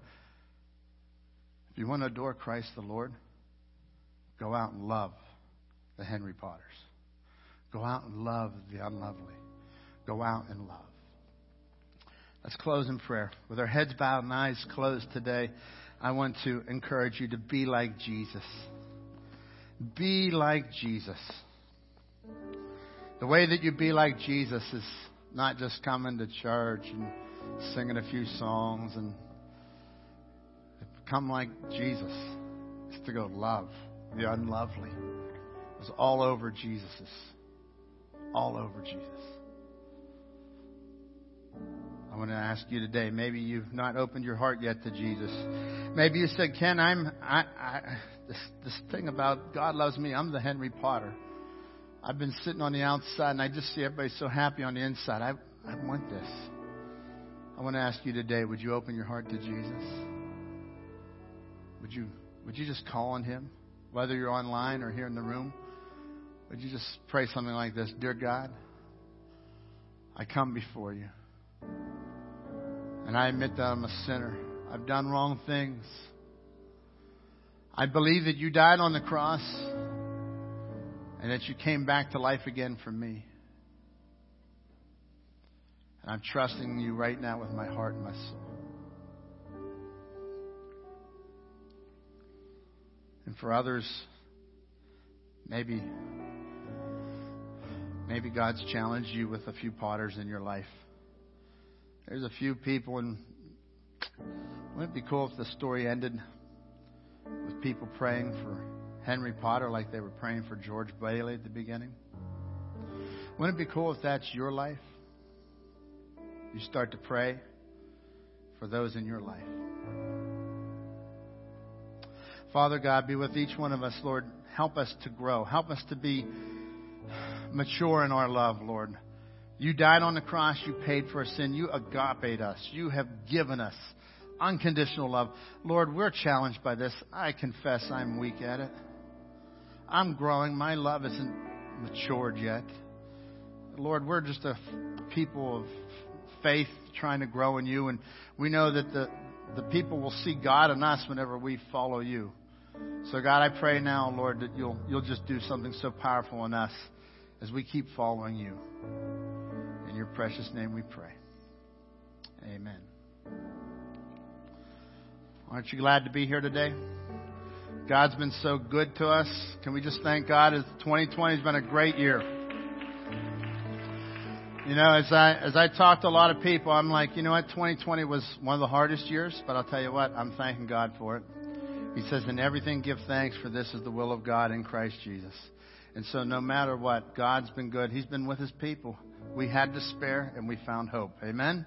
If you want to adore Christ the Lord, go out and love the Henry Potters. Go out and love the unlovely. Go out and love. Let's close in prayer. With our heads bowed and eyes closed today, I want to encourage you to be like Jesus. Be like Jesus. The way that you be like Jesus is not just coming to church and singing a few songs and come like Jesus. It's to go love the unlovely. It's all over Jesus. All over Jesus. I want to ask you today. Maybe you've not opened your heart yet to Jesus. Maybe you said, "Ken, I'm I, I this this thing about God loves me. I'm the Henry Potter." I've been sitting on the outside and I just see everybody so happy on the inside. I, I want this. I want to ask you today, would you open your heart to Jesus? Would you, would you just call on Him? Whether you're online or here in the room, would you just pray something like this? Dear God, I come before you. And I admit that I'm a sinner. I've done wrong things. I believe that you died on the cross and that you came back to life again for me. And I'm trusting you right now with my heart and my soul. And for others, maybe maybe God's challenged you with a few potters in your life. There's a few people, and wouldn't it be cool if the story ended with people praying for Henry Potter like they were praying for George Bailey at the beginning? Wouldn't it be cool if that's your life? You start to pray for those in your life. Father God, be with each one of us, Lord. Help us to grow. Help us to be mature in our love, Lord. You died on the cross. You paid for our sin. You agape us. You have given us unconditional love. Lord, we're challenged by this. I confess I'm weak at it. I'm growing. My love isn't matured yet. Lord, we're just a people of faith trying to grow in you, and we know that the, the people will see God in us whenever we follow you. So, God, I pray now, Lord, that you'll, you'll just do something so powerful in us as we keep following you. Your precious name we pray. Amen. Aren't you glad to be here today? God's been so good to us. Can we just thank God as 2020 has been a great year? You know, as I as I talk to a lot of people, I'm like, you know what, 2020 was one of the hardest years, but I'll tell you what, I'm thanking God for it. He says, "In everything, give thanks, for this is the will of God in Christ Jesus." And so, no matter what, God's been good. He's been with His people. We had despair, and we found hope. Amen.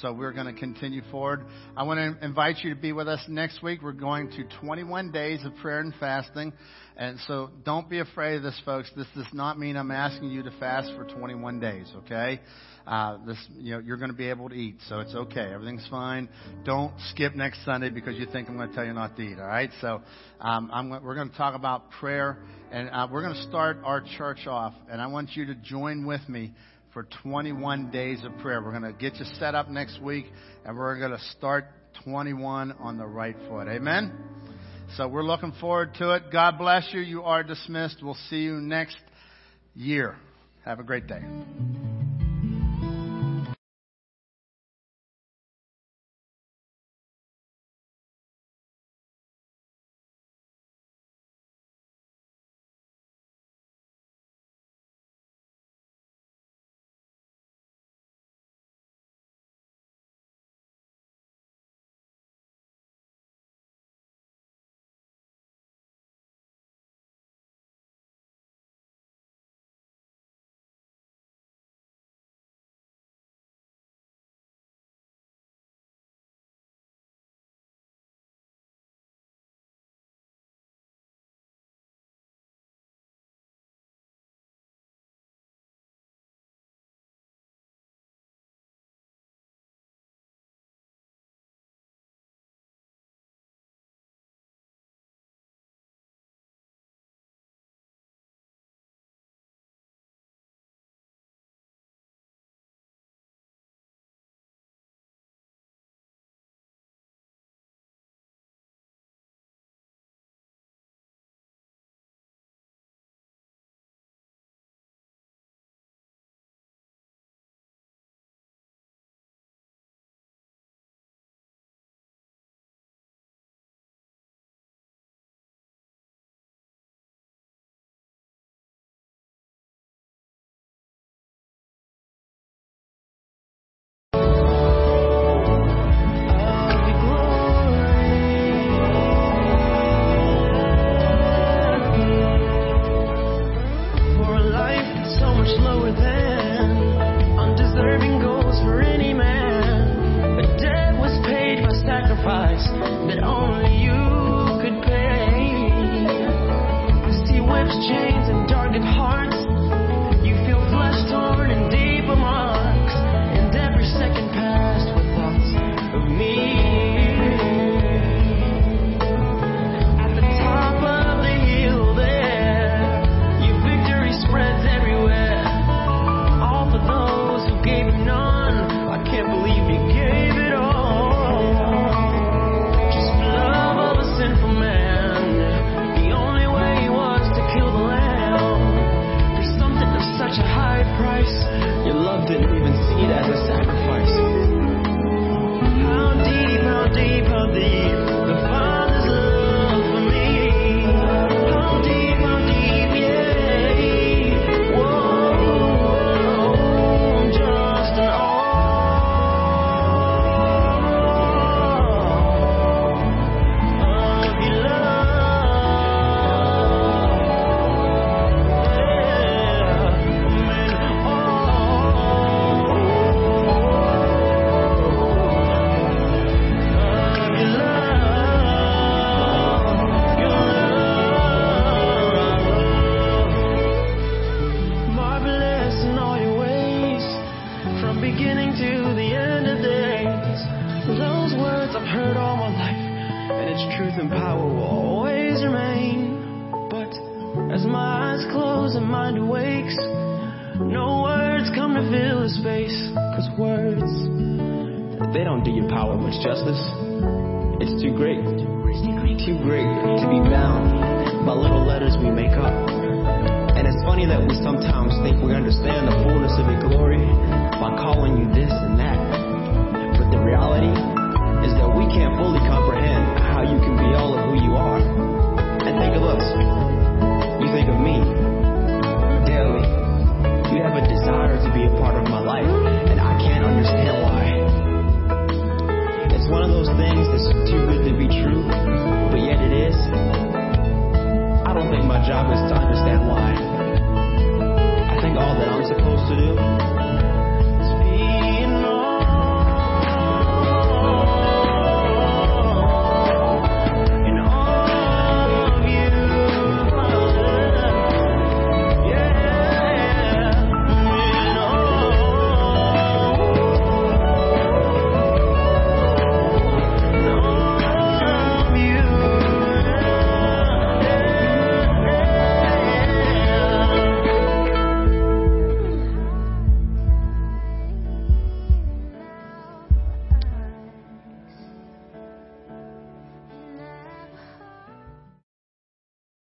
So we're going to continue forward. I want to invite you to be with us next week. We're going to 21 days of prayer and fasting. And so don't be afraid of this, folks. This does not mean I'm asking you to fast for 21 days, okay? Uh, this, you know, you're going to be able to eat, so it's okay. Everything's fine. Don't skip next Sunday because you think I'm going to tell you not to eat, all right? So um, I'm, we're going to talk about prayer, and uh, we're going to start our church off, and I want you to join with me for 21 days of prayer. We're going to get you set up next week, and we're going to start 21 on the right foot. Amen? So we're looking forward to it. God bless you. You are dismissed. We'll see you next year. Have a great day.